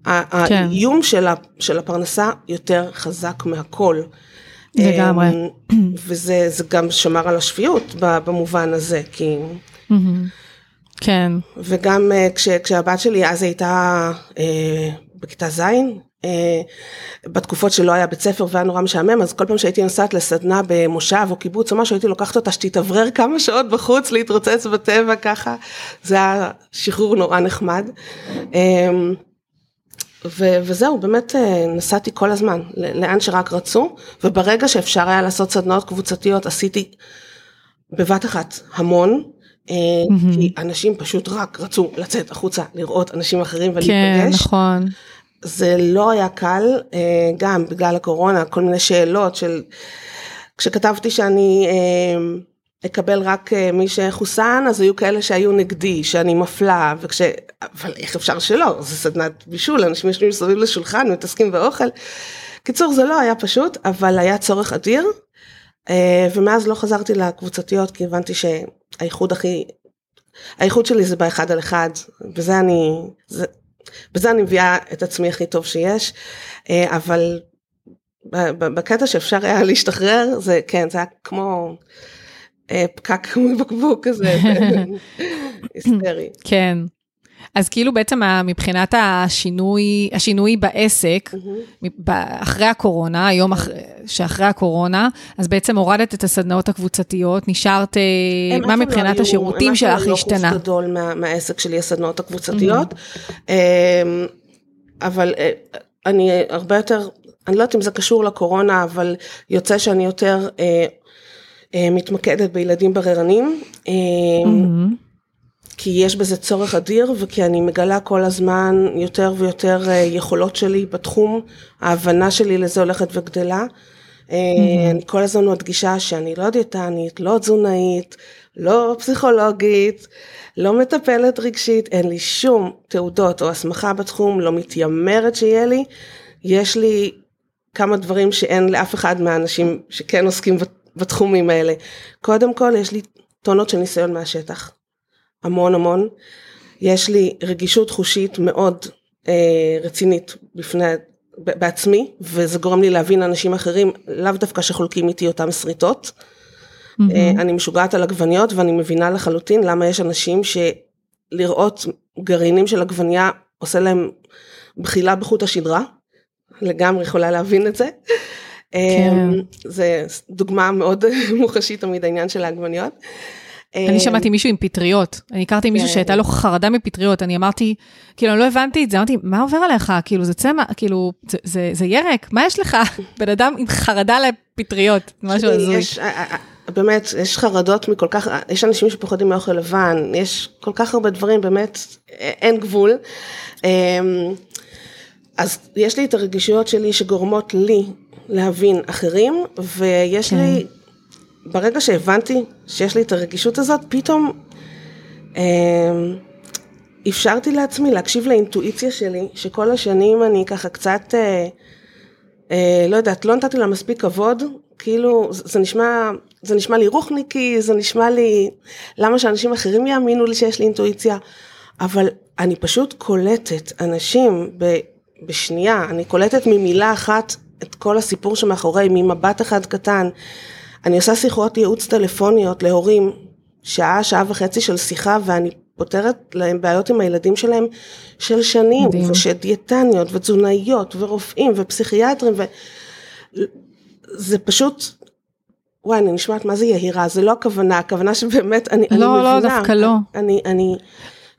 כן. האיום של, של הפרנסה יותר חזק מהכל. לגמרי. אמ, וזה גם שמר על השפיות במובן הזה, כי... כן. וגם אה, כש, כשהבת שלי אז הייתה אה, בכיתה ז', אה, בתקופות שלא היה בית ספר והיה נורא משעמם, אז כל פעם שהייתי נוסעת לסדנה במושב או קיבוץ או משהו, הייתי לוקחת אותה שתתאוורר כמה שעות בחוץ, להתרוצץ בטבע ככה, זה היה שחרור נורא נחמד. אה, ו- וזהו, באמת אה, נסעתי כל הזמן, לאן שרק רצו, וברגע שאפשר היה לעשות סדנאות קבוצתיות, עשיתי בבת אחת המון, mm-hmm. כי אנשים פשוט רק רצו לצאת החוצה, לראות אנשים אחרים ולהיפגש. כן, נכון. זה לא היה קל, אה, גם בגלל הקורונה, כל מיני שאלות של, כשכתבתי שאני אקבל רק מי שחוסן, אז היו כאלה שהיו נגדי, שאני מפלה, וכש... אבל איך אפשר שלא? זה סדנת בישול, אנשים יושבים מסביב לשולחן, מתעסקים באוכל. קיצור, זה לא היה פשוט, אבל היה צורך אדיר, ומאז לא חזרתי לקבוצתיות, כי הבנתי שהאיחוד הכי, האיחוד שלי זה באחד על אחד, בזה אני, זה, בזה אני מביאה את עצמי הכי טוב שיש, אבל בקטע שאפשר היה להשתחרר, זה כן, זה היה כמו פקק מבקבוק כזה, [laughs] היסטרי. כן. אז כאילו בעצם מבחינת השינוי, השינוי בעסק, mm-hmm. אחרי הקורונה, היום אח, שאחרי הקורונה, אז בעצם הורדת את הסדנאות הקבוצתיות, נשארת, מה מבחינת לא השירותים שלך לא השתנה? הם לא גדול מה, מהעסק שלי, הסדנאות הקבוצתיות, mm-hmm. אבל אה, אני הרבה יותר, אני לא יודעת אם זה קשור לקורונה, אבל יוצא שאני יותר אה, אה, מתמקדת בילדים בררנים. Mm-hmm. כי יש בזה צורך אדיר וכי אני מגלה כל הזמן יותר ויותר אה, יכולות שלי בתחום, ההבנה שלי לזה הולכת וגדלה. Mm-hmm. אני כל הזמן מדגישה שאני לא דיאטנית, לא תזונאית, לא פסיכולוגית, לא מטפלת רגשית, אין לי שום תעודות או הסמכה בתחום, לא מתיימרת שיהיה לי. יש לי כמה דברים שאין לאף אחד מהאנשים שכן עוסקים בתחומים האלה. קודם כל, יש לי טונות של ניסיון מהשטח. המון המון. יש לי רגישות חושית מאוד אה, רצינית בפני, בעצמי, וזה גורם לי להבין אנשים אחרים, לאו דווקא שחולקים איתי אותם שריטות. Mm-hmm. אה, אני משוגעת על עגבניות ואני מבינה לחלוטין למה יש אנשים שלראות גרעינים של עגבנייה עושה להם בחילה בחוט השדרה. לגמרי יכולה להבין את זה. כן. אה, זה דוגמה מאוד מוחשית תמיד העניין של העגבניות. אני אמ, שמעתי מישהו עם פטריות, אני הכרתי מישהו כן. שהייתה לו חרדה מפטריות, אני אמרתי, כאילו, אני לא הבנתי את זה, אמרתי, מה עובר עליך? כאילו, זה צמח, כאילו, זה, זה, זה ירק, מה יש לך? [laughs] בן אדם עם חרדה לפטריות, משהו הזוי. אה, אה, אה, באמת, יש חרדות מכל כך, יש אנשים שפוחדים מאוכל לבן, יש כל כך הרבה דברים, באמת, אין גבול. אמ, אז יש לי את הרגישויות שלי שגורמות לי להבין אחרים, ויש כן. לי ברגע שהבנתי שיש לי את הרגישות הזאת, פתאום אה, אפשרתי לעצמי להקשיב לאינטואיציה שלי, שכל השנים אני ככה קצת, אה, אה, לא יודעת, לא נתתי לה מספיק כבוד, כאילו זה, זה נשמע, זה נשמע לי רוחניקי, זה נשמע לי, למה שאנשים אחרים יאמינו לי שיש לי אינטואיציה, אבל אני פשוט קולטת אנשים ב, בשנייה, אני קולטת ממילה אחת את כל הסיפור שמאחורי, ממבט אחד קטן. אני עושה שיחות ייעוץ טלפוניות להורים, שעה, שעה וחצי של שיחה, ואני פותרת להם בעיות עם הילדים שלהם של שנים, מדהים. ושדיאטניות, ותזונאיות, ורופאים, ופסיכיאטרים, וזה פשוט, וואי, אני נשמעת מה זה יהירה, זה לא הכוונה, הכוונה שבאמת, אני, לא, אני לא, מבינה. לא, דווקא לא. אני, אני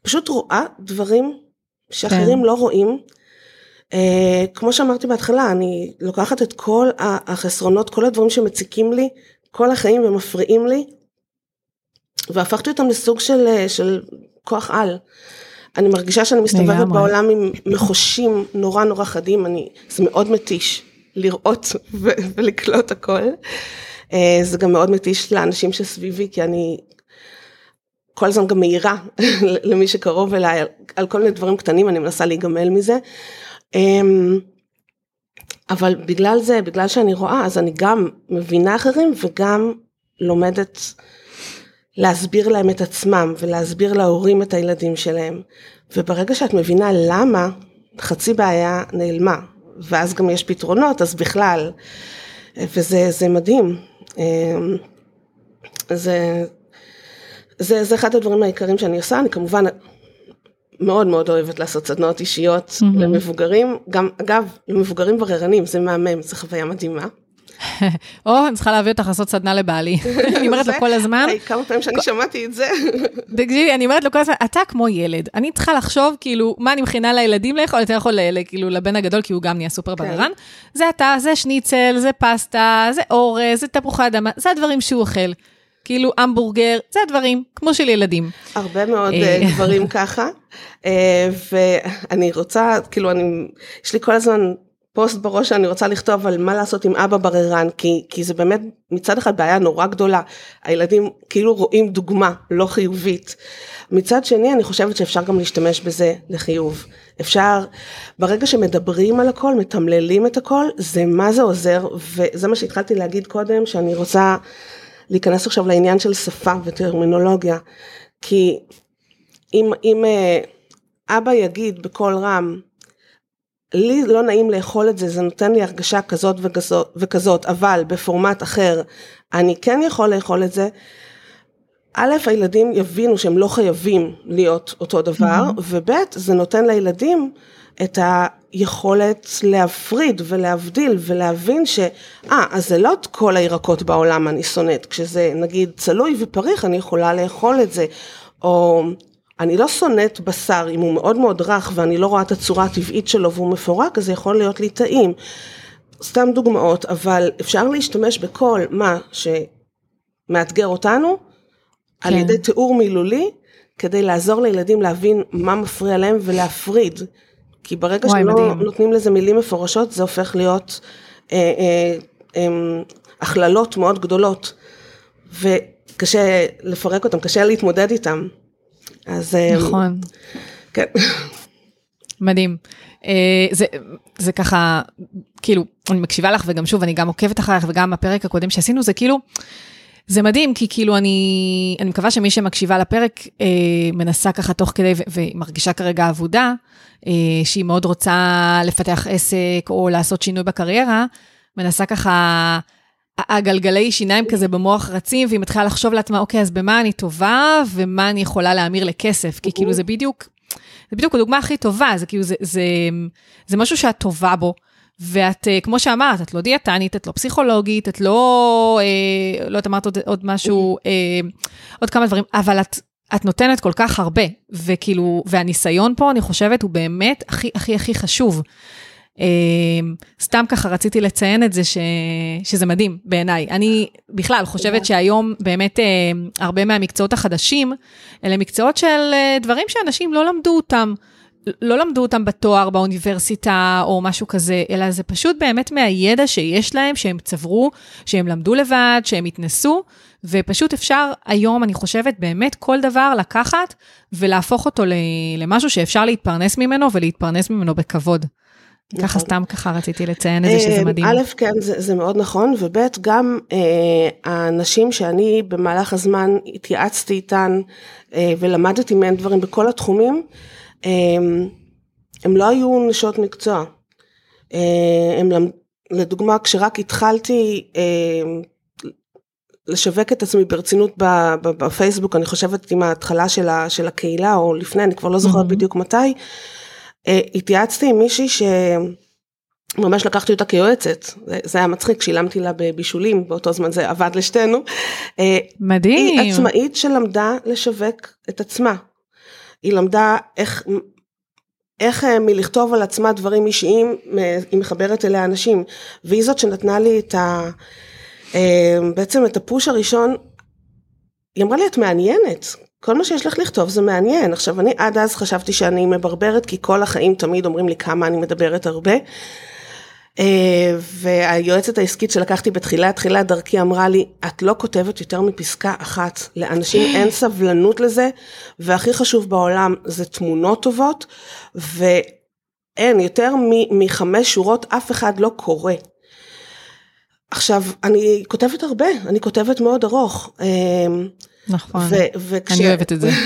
פשוט רואה דברים שאחרים כן. לא רואים. Uh, כמו שאמרתי בהתחלה, אני לוקחת את כל החסרונות, כל הדברים שמציקים לי, כל החיים ומפריעים לי, והפכתי אותם לסוג של, אה, של כוח על. אני מרגישה שאני מסתובבת בעולם עם מחושים נורא נורא חדים, אני, זה מאוד מתיש לראות [laughs] ולקלוט הכל. Uh, זה גם מאוד מתיש לאנשים שסביבי, כי אני כל הזמן גם מעירה [laughs] למי שקרוב אליי על, על כל מיני דברים קטנים, אני מנסה להיגמל מזה. אבל בגלל זה, בגלל שאני רואה, אז אני גם מבינה אחרים וגם לומדת להסביר להם את עצמם ולהסביר להורים את הילדים שלהם. וברגע שאת מבינה למה, חצי בעיה נעלמה. ואז גם יש פתרונות, אז בכלל. וזה מדהים. אמ, זה, זה, זה אחד הדברים העיקריים שאני עושה, אני כמובן מאוד מאוד אוהבת לעשות סדנאות אישיות mm-hmm. למבוגרים, גם אגב, למבוגרים בררנים, זה מהמם, זו חוויה מדהימה. [laughs] או, אני צריכה להביא אותך לעשות סדנה לבעלי. [laughs] אני אומרת לו כל הזמן. כמה פעמים שאני שמעתי את זה. [laughs] תקשיבי, אני אומרת לו כל הזמן, אתה כמו ילד. אני צריכה לחשוב, כאילו, מה אני מכינה לילדים לאכול, אתה יכול, כאילו, לבן הגדול, כי הוא גם נהיה סופר כן. בררן. זה אתה, זה שניצל, זה פסטה, זה אורז, זה תפוחי אדמה, זה הדברים שהוא אוכל. כאילו המבורגר, זה הדברים, כמו של ילדים. הרבה מאוד אה, אה, דברים ככה, אה, ואני רוצה, כאילו, אני, יש לי כל הזמן פוסט בראש שאני רוצה לכתוב על מה לעשות עם אבא בררן, כי, כי זה באמת מצד אחד בעיה נורא גדולה, הילדים כאילו רואים דוגמה לא חיובית. מצד שני אני חושבת שאפשר גם להשתמש בזה לחיוב. אפשר, ברגע שמדברים על הכל, מתמללים את הכל, זה מה זה עוזר, וזה מה שהתחלתי להגיד קודם, שאני רוצה להיכנס עכשיו לעניין של שפה וטרמינולוגיה, כי אם, אם אה, אבא יגיד בקול רם, לי לא נעים לאכול את זה, זה נותן לי הרגשה כזאת וכזאת, וכזאת, אבל בפורמט אחר אני כן יכול לאכול את זה. א', הילדים יבינו שהם לא חייבים להיות אותו דבר, mm-hmm. וב', זה נותן לילדים את היכולת להפריד ולהבדיל ולהבין ש... אה, אז זה לא את כל הירקות בעולם אני שונאת, כשזה נגיד צלוי ופריך אני יכולה לאכול את זה, או אני לא שונאת בשר אם הוא מאוד מאוד רך ואני לא רואה את הצורה הטבעית שלו והוא מפורק, אז זה יכול להיות לי טעים. סתם דוגמאות, אבל אפשר להשתמש בכל מה שמאתגר אותנו, כן. על ידי תיאור מילולי, כדי לעזור לילדים להבין מה מפריע להם ולהפריד. כי ברגע שלא מדהים. נותנים לזה מילים מפורשות, זה הופך להיות אה, אה, אה, הכללות מאוד גדולות, וקשה לפרק אותם, קשה להתמודד איתם. אז... אה, נכון. כן. מדהים. אה, זה, זה ככה, כאילו, אני מקשיבה לך וגם שוב, אני גם עוקבת אחריך וגם הפרק הקודם שעשינו, זה כאילו, זה מדהים, כי כאילו אני, אני מקווה שמי שמקשיבה לפרק אה, מנסה ככה תוך כדי, ומרגישה כרגע עבודה, אה, שהיא מאוד רוצה לפתח עסק או לעשות שינוי בקריירה, מנסה ככה, הגלגלי שיניים כזה במוח רצים, והיא מתחילה לחשוב לעצמה, אוקיי, אז במה אני טובה, ומה אני יכולה להמיר לכסף, כי כאילו זה בדיוק, זה בדיוק הדוגמה הכי טובה, זה כאילו, זה, זה, זה משהו שאת טובה בו. ואת, אה, כמו שאמרת, את לא דיאטנית, את לא פסיכולוגית, את לא, אה, לא יודעת, אמרת עוד, עוד משהו, אה, עוד כמה דברים, אבל את, את נותנת כל כך הרבה, וכאילו, והניסיון פה, אני חושבת, הוא באמת הכי הכי הכי חשוב. אה, סתם ככה רציתי לציין את זה, ש, שזה מדהים בעיניי. אני בכלל חושבת שהיום באמת אה, הרבה מהמקצועות החדשים, אלה מקצועות של אה, דברים שאנשים לא למדו אותם. לא למדו אותם בתואר באוניברסיטה או משהו כזה, אלא זה פשוט באמת מהידע שיש להם, שהם צברו, שהם למדו לבד, שהם התנסו, ופשוט אפשר היום, אני חושבת, באמת כל דבר לקחת ולהפוך אותו למשהו שאפשר להתפרנס ממנו ולהתפרנס ממנו בכבוד. נכון. ככה סתם ככה רציתי לציין את זה שזה אה, מדהים. א', כן, זה, זה מאוד נכון, וב', גם אה, האנשים שאני במהלך הזמן התייעצתי איתן אה, ולמדתי מהם דברים בכל התחומים, הם, לא היו נשות מקצוע. הם, לדוגמה, כשרק התחלתי אה, לשווק את עצמי ברצינות בפייסבוק, אני חושבת עם ההתחלה של, ה, של הקהילה, או לפני, אני כבר לא זוכרת mm-hmm. בדיוק מתי, אה, התייעצתי עם מישהי שממש לקחתי אותה כיועצת, זה, זה היה מצחיק, שילמתי לה בבישולים, באותו זמן זה עבד לשתינו. אה, מדהים. היא עצמאית שלמדה לשווק את עצמה. היא למדה איך איך אה, מלכתוב על עצמה דברים אישיים, היא מחברת אליה אנשים, והיא זאת שנתנה לי את ה... אה, בעצם את הפוש הראשון, היא אמרה לי את מעניינת, כל מה שיש לך לכתוב זה מעניין. עכשיו אני עד אז חשבתי שאני מברברת, כי כל החיים תמיד אומרים לי כמה אני מדברת הרבה. אה, והיועצת העסקית שלקחתי בתחילת תחילת דרכי אמרה לי, את לא כותבת יותר מפסקה אחת, לאנשים אין [laughs] סבלנות לזה, והכי חשוב בעולם זה תמונות טובות, ואין, יותר מחמש שורות אף אחד לא קורא. עכשיו, אני כותבת הרבה, אני כותבת מאוד ארוך. אה, נכון, וכש... אני אוהבת את זה. [laughs]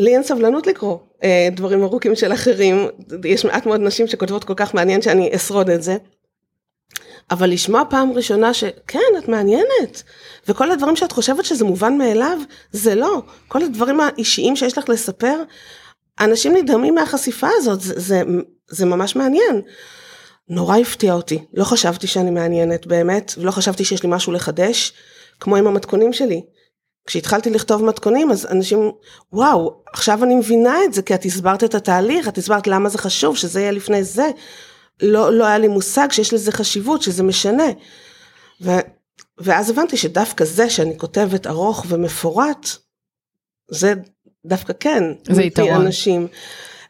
לי אין סבלנות לקרוא אה, דברים ארוכים של אחרים, יש מעט מאוד נשים שכותבות כל כך מעניין שאני אשרוד את זה. אבל לשמוע פעם ראשונה שכן, את מעניינת, וכל הדברים שאת חושבת שזה מובן מאליו, זה לא. כל הדברים האישיים שיש לך לספר, אנשים נדהמים מהחשיפה הזאת, זה, זה, זה ממש מעניין. נורא הפתיע אותי, לא חשבתי שאני מעניינת באמת, ולא חשבתי שיש לי משהו לחדש, כמו עם המתכונים שלי. כשהתחלתי לכתוב מתכונים אז אנשים וואו עכשיו אני מבינה את זה כי את הסברת את התהליך את הסברת למה זה חשוב שזה יהיה לפני זה. לא, לא היה לי מושג שיש לזה חשיבות שזה משנה. ו, ואז הבנתי שדווקא זה שאני כותבת ארוך ומפורט זה דווקא כן זה יתרון. אנשים.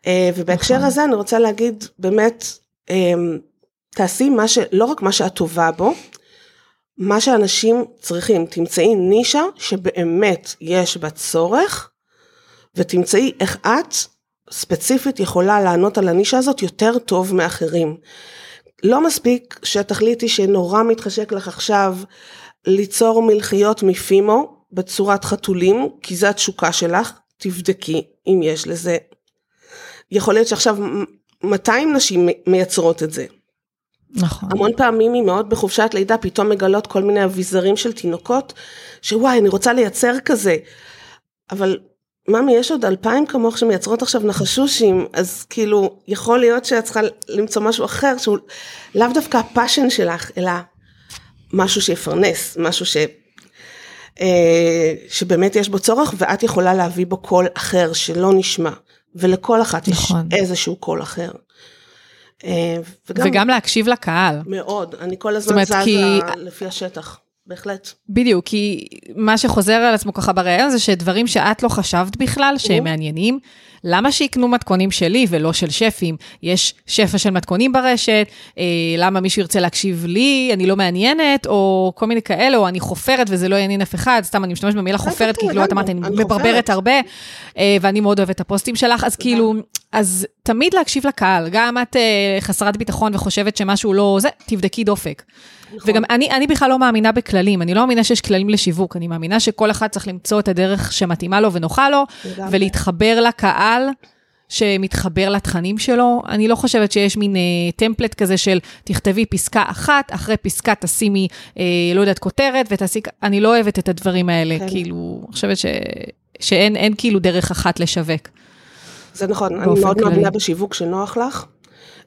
אה, ובהקשר נכון. הזה אני רוצה להגיד באמת אה, תעשי מה שלא רק מה שאת טובה בו מה שאנשים צריכים, תמצאי נישה שבאמת יש בה צורך, ותמצאי איך את ספציפית יכולה לענות על הנישה הזאת יותר טוב מאחרים. לא מספיק שתחליטי שנורא מתחשק לך עכשיו ליצור מלחיות מפימו בצורת חתולים, כי זה התשוקה שלך, תבדקי אם יש לזה. יכול להיות שעכשיו 200 נשים מייצרות את זה. נכון. המון פעמים מאוד בחופשת לידה, פתאום מגלות כל מיני אביזרים של תינוקות, שוואי, אני רוצה לייצר כזה. אבל ממי, יש עוד אלפיים כמוך שמייצרות עכשיו נחשושים, אז כאילו, יכול להיות שאת צריכה למצוא משהו אחר, שהוא לאו דווקא ה passion שלך, אלא משהו שיפרנס, משהו ש... אה, שבאמת יש בו צורך, ואת יכולה להביא בו קול אחר שלא נשמע, ולכל אחת נכון. יש איזשהו קול אחר. אה, וגם, וגם להקשיב לקהל. מאוד, אני כל הזמן זזה כי... לפי השטח. בהחלט. בדיוק, כי מה שחוזר על עצמו ככה בריאיון זה שדברים שאת לא חשבת בכלל, שהם מעניינים, למה שיקנו מתכונים שלי ולא של שפים? יש שפע של מתכונים ברשת, אה, למה מישהו ירצה להקשיב לי, אני לא מעניינת, או כל מיני כאלה, או אני חופרת וזה לא יעניין אף אחד, סתם אני משתמשת במילה חופרת, כי כאילו את אמרת, אני מברברת הרבה, אה, ואני מאוד אוהבת את הפוסטים שלך, אז כאילו, אז תמיד להקשיב לקהל, גם את אה, חסרת ביטחון וחושבת שמשהו לא זה, תבדקי דופק. נכון. וגם אני, אני בכלל לא מאמינה בכללים, אני לא מאמינה שיש כללים לשיווק, אני מאמינה שכל אחד צריך למצוא את הדרך שמתאימה לו ונוחה לו, ולהתחבר לקהל. שמתחבר לתכנים שלו. אני לא חושבת שיש מין אה, טמפלט כזה של תכתבי פסקה אחת, אחרי פסקה תשימי, אה, לא יודעת, כותרת, ותעשי... אני לא אוהבת את הדברים האלה, כן. כאילו, אני חושבת ש... שאין כאילו דרך אחת לשווק. זה נכון, אני מאוד מאמינה בשיווק שנוח לך.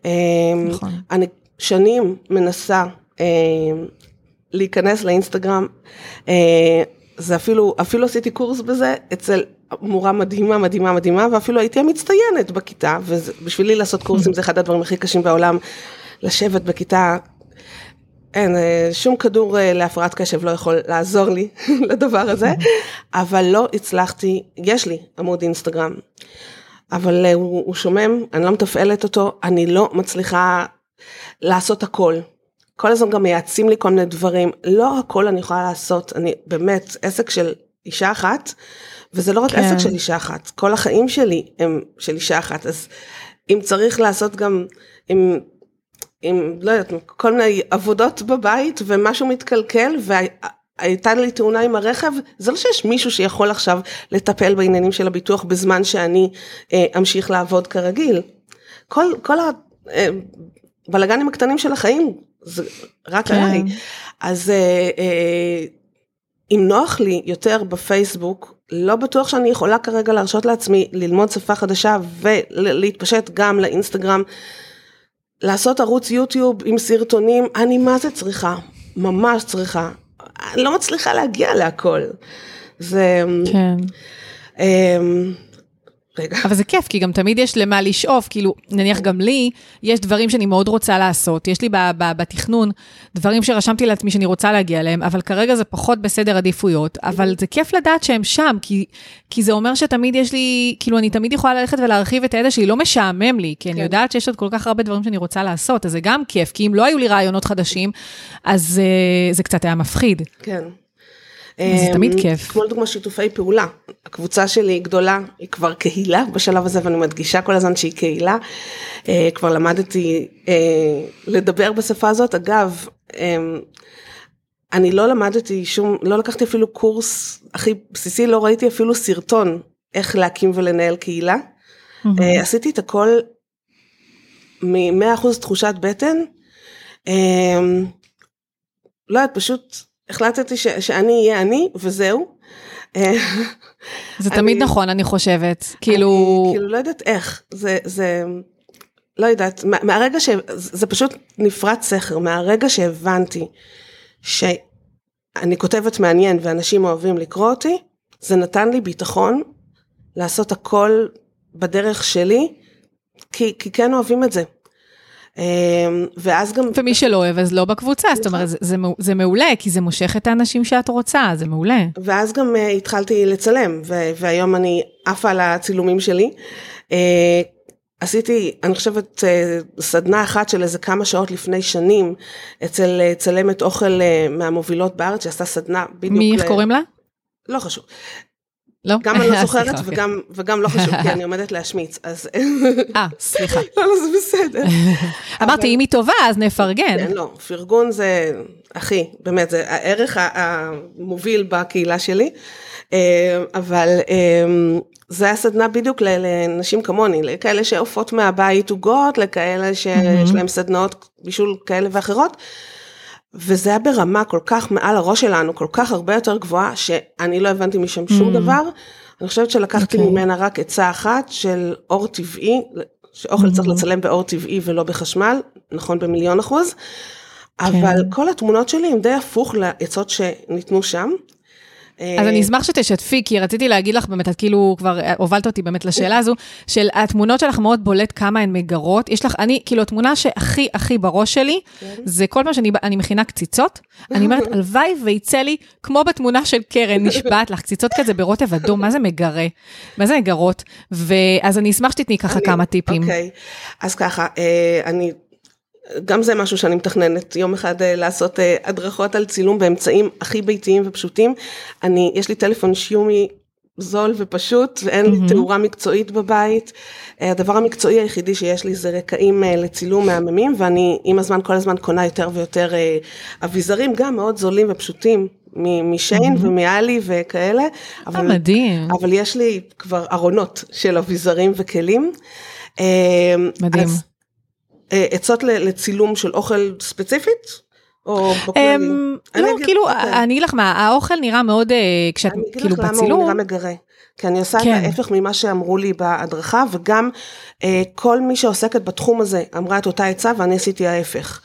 אה, נכון. אני שנים מנסה אה, להיכנס לאינסטגרם, אה, זה אפילו, אפילו עשיתי קורס בזה אצל מורה מדהימה, מדהימה, מדהימה, ואפילו הייתי המצטיינת בכיתה, ובשבילי לעשות קורסים זה אחד הדברים הכי קשים בעולם, לשבת בכיתה, אין, אה, שום כדור להפרעת קשב לא יכול לעזור לי [laughs] לדבר הזה, אבל לא הצלחתי, יש לי עמוד אינסטגרם, אבל הוא, הוא שומם, אני לא מתפעלת אותו, אני לא מצליחה לעשות הכל. כל הזמן גם מייעצים לי כל מיני דברים, לא הכל אני יכולה לעשות, אני באמת עסק של אישה אחת, וזה לא רק כן. עסק של אישה אחת, כל החיים שלי הם של אישה אחת, אז אם צריך לעשות גם, אם, אם לא יודעת, כל מיני עבודות בבית ומשהו מתקלקל, והייתה לי תאונה עם הרכב, זה לא שיש מישהו שיכול עכשיו לטפל בעניינים של הביטוח בזמן שאני אה, אמשיך לעבוד כרגיל. כל, כל הבלגנים אה, הקטנים של החיים זה רק כן. עליי. אז אה, אה, אם נוח לי יותר בפייסבוק, לא בטוח שאני יכולה כרגע להרשות לעצמי ללמוד שפה חדשה ולהתפשט גם לאינסטגרם. לעשות ערוץ יוטיוב עם סרטונים, אני מה זה צריכה, ממש צריכה. אני לא מצליחה להגיע להכל. זה... כן. רגע. אבל זה כיף, כי גם תמיד יש למה לשאוף, כאילו, נניח גם לי, יש דברים שאני מאוד רוצה לעשות, יש לי ב- ב- בתכנון דברים שרשמתי לעצמי שאני רוצה להגיע אליהם, אבל כרגע זה פחות בסדר עדיפויות, אבל זה כיף לדעת שהם שם, כי, כי זה אומר שתמיד יש לי, כאילו, אני תמיד יכולה ללכת ולהרחיב את הידע שלי, לא משעמם לי, כי כן. אני יודעת שיש עוד כל כך הרבה דברים שאני רוצה לעשות, אז זה גם כיף, כי אם לא היו לי רעיונות חדשים, אז uh, זה קצת היה מפחיד. כן. זה תמיד אמ, כיף. כמו לדוגמה שיתופי פעולה. הקבוצה שלי היא גדולה, היא כבר קהילה בשלב הזה, ואני מדגישה כל הזמן שהיא קהילה. אה, כבר למדתי אה, לדבר בשפה הזאת. אגב, אמ, אני לא למדתי שום, לא לקחתי אפילו קורס הכי בסיסי, לא ראיתי אפילו סרטון איך להקים ולנהל קהילה. אה, עשיתי את הכל מ-100% תחושת בטן. אמ, לא יודעת, פשוט החלטתי ש, שאני אהיה אני וזהו. זה תמיד אני, נכון, אני חושבת. כאילו... אני כאילו לא יודעת איך, זה, זה, לא יודעת, מהרגע ש... זה פשוט נפרץ סכר, מהרגע שהבנתי שאני כותבת מעניין ואנשים אוהבים לקרוא אותי, זה נתן לי ביטחון לעשות הכל בדרך שלי, כי, כי כן אוהבים את זה. אמ, ואז גם... ומי שלא אוהב אז לא בקבוצה, זאת אומרת זה, זה, מעולה, כי זה מושך את האנשים שאת רוצה, זה מעולה. ואז גם uh, התחלתי לצלם, והיום אני עפה על הצילומים שלי. Uh, עשיתי, אני חושבת, uh, סדנה אחת של איזה כמה שעות לפני שנים, אצל צלמת אוכל מהמובילות בארץ, שעשתה סדנה בדיוק... מי, איך קוראים לה? לא חשוב. לא? גם אני לא [laughs] זוכרת וגם, וגם לא חשוב, כי [laughs] אני עומדת להשמיץ, אז... אה, סליחה. [laughs] לא, לא, זה בסדר. אמרתי, אם היא טובה, אז נפרגן. כן, לא, פרגון זה, אחי, באמת, זה הערך המוביל בקהילה שלי, אה, אבל אה, זה היה סדנה בדיוק לנשים כמוני, לכאלה שעופות מהבית עוגות, לכאלה שיש להם סדנאות בישול כאלה ואחרות. וזה היה ברמה כל כך מעל הראש שלנו, כל כך הרבה יותר גבוהה, שאני לא הבנתי משם שום mm. דבר. אני חושבת שלקחתי okay. אוקיי. ממנה רק עצה אחת של אור טבעי, שאוכל mm-hmm. צריך לצלם באור טבעי ולא בחשמל, נכון במיליון אחוז. כן. אבל כל התמונות שלי הם די הפוך לעצות שניתנו שם. אז אני אשמח שתשתפי, כי רציתי להגיד לך באמת, את כאילו כבר הובלת אותי באמת לשאלה הזו, של התמונות שלך מאוד בולט כמה הן מגרות. יש לך, אני, כאילו, התמונה שהכי הכי בראש שלי, כן. זה כל פעם שאני מכינה קציצות, אני אומרת, [laughs] הלוואי ויצא לי, כמו בתמונה של קרן, נשבעת לך, קציצות כזה ברוטב אדום, מה זה מגרה? מה זה מגרות? ואז אני אשמח שתתני ככה כמה טיפים. אוקיי, אז ככה, אה, אני גם זה משהו שאני מתכננת יום אחד אה, לעשות אה, הדרכות על צילום באמצעים הכי ביתיים ופשוטים. אני, יש לי טלפון שיומי זול ופשוט ואין לי mm-hmm. תאורה מקצועית בבית. אה, הדבר המקצועי היחידי שיש לי זה רקעים לצילום מהממים ואני עם הזמן כל הזמן קונה יותר ויותר אביזרים גם מאוד זולים ופשוטים משיין mm-hmm. ומאלי וכאלה. אבל, מדהים. אבל יש לי כבר ארונות של אביזרים וכלים. מדהים. אז, עצות לצילום של אוכל ספציפית? או בכללי? אמ, לא, כאילו, אוקיי. אני אגיד לך מה, האוכל נראה מאוד, אה, כשאת כאילו בצילום... אני אגיד לך למה הוא נראה מגרה. כי אני עושה את כן. ההפך ממה שאמרו לי בהדרכה, וגם אה, כל מי שעוסקת בתחום הזה אמרה את אותה עצה, ואני עשיתי ההפך.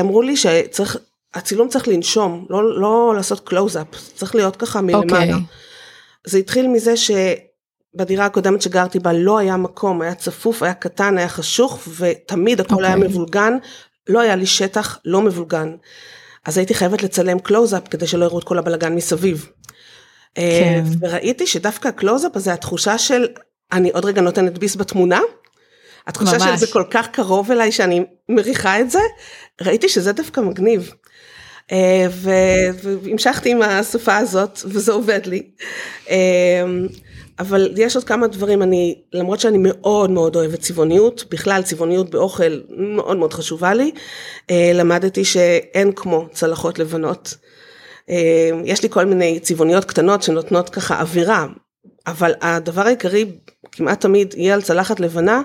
אמרו לי שצריך, הצילום צריך לנשום, לא, לא לעשות קלוז-אפ, צריך להיות ככה מלמעלה. אוקיי. זה התחיל מזה ש... בדירה הקודמת שגרתי בה לא היה מקום, היה צפוף, היה קטן, היה חשוך, ותמיד הכל okay. היה אוקיי. מבולגן, לא היה לי שטח לא מבולגן. אז הייתי חייבת לצלם קלוז-אפ כדי שלא יראו את כל הבלגן מסביב. אה, כן. וראיתי שדווקא הקלוז-אפ הזה, התחושה של, אני עוד רגע נותנת ביס בתמונה, התחושה ממש. של זה כל כך קרוב אליי שאני מריחה את זה, ראיתי שזה דווקא מגניב. אה, והמשכתי עם השפה הזאת, וזה עובד לי. אה, אבל יש עוד כמה דברים, אני, למרות שאני מאוד מאוד אוהבת צבעוניות, בכלל צבעוניות באוכל מאוד מאוד חשובה לי, אה, למדתי שאין כמו צלחות לבנות. אה, יש לי כל מיני צבעוניות קטנות שנותנות ככה אווירה, אבל הדבר העיקרי כמעט תמיד יהיה על צלחת לבנה,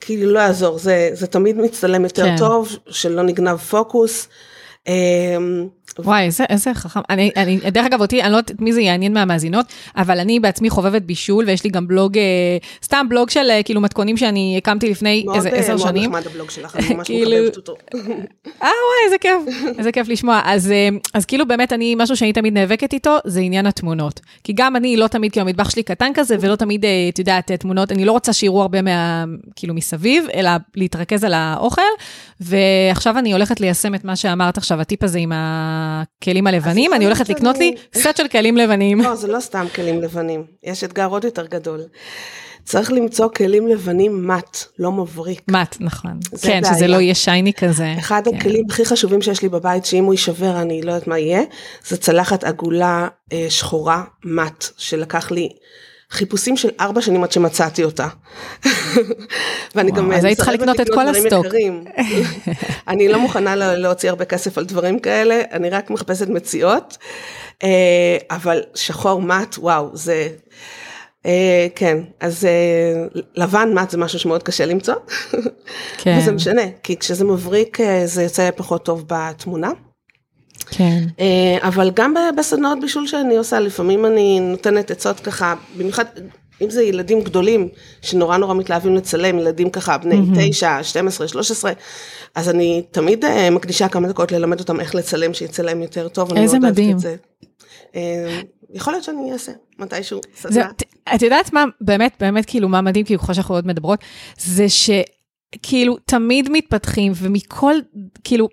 כאילו לא יעזור, זה, זה תמיד מצטלם יותר כן. טוב, שלא נגנב פוקוס. וואי, איזה, איזה חכם. אני, אני, דרך אגב, אותי, אני לא יודעת מי זה יעניין מהמאזינות, אבל אני בעצמי חובבת בישול, ויש לי גם בלוג, אה, סתם בלוג של אה, כאילו מתכונים שאני הקמתי לפני מאוד, איזה אה, עשר מאוד שנים. נחמד הבלוג שלך, אני ממש כאילו- מחבבת אותו. אה, וואי, איזה כיף, איזה כיף לשמוע. אז, אז כאילו באמת אני, משהו שאני תמיד נאבקת איתו, זה עניין התמונות. כי גם אני לא תמיד, כאילו המטבח שלי קטן כזה, ולא תמיד, את יודעת, תמונות, אני לא רוצה שיראו הרבה מה, כאילו מסביב, אלא להתרכז על האוכל. ועכשיו אני הולכת ליישם את מה שאמרת עכשיו, הטיפ הזה עם הכלים הלבנים, אני הולכת לקנות לי סט של כלים לבנים. לא, זה לא סתם כלים לבנים, יש אתגר עוד יותר גדול. צריך למצוא כלים לבנים מט, לא מבריק. מט, נכון. כן, שזה בעיה. לא יהיה שייני כזה. אחד כן. הכלים הכי חשובים שיש לי בבית, שאם הוא יישבר אני לא יודעת מה יהיה, זה צלחת עגולה אה, שחורה מט, שלקח לי חיפושים של ארבע שנים עד שמצאתי אותה. [laughs] ואני וואו, גם אז היית צריכה לקנות את כל הסטוק. [laughs] אני לא מוכנה לה- להוציא הרבה כסף על דברים כאלה, אני רק מחפשת מציאות, אה, אבל שחור מט, וואו, זה... אה, כן, אז אה, לבן מט זה משהו שמאוד קשה למצוא. [laughs] כן, וזה משנה, כי כשזה מבריק זה יוצא פחות טוב בתמונה. כן. אה, אבל גם בסדנאות בישול שאני עושה, לפעמים אני נותנת עצות ככה, במיוחד אם זה ילדים גדולים שנורא נורא מתלהבים לצלם, ילדים ככה בני 9, 12, 13, אז אני תמיד אה, מקדישה כמה דקות ללמד אותם איך לצלם, שיצא להם יותר טוב. אני איזה מדהים. את זה. אה, יכול להיות שאני אעשה מתישהו סדנה. את יודעת מה, באמת, באמת, כאילו, מה מדהים, כאילו, ככל שאנחנו עוד מדברות, זה שכאילו, תמיד מתפתחים, ומכל, כאילו,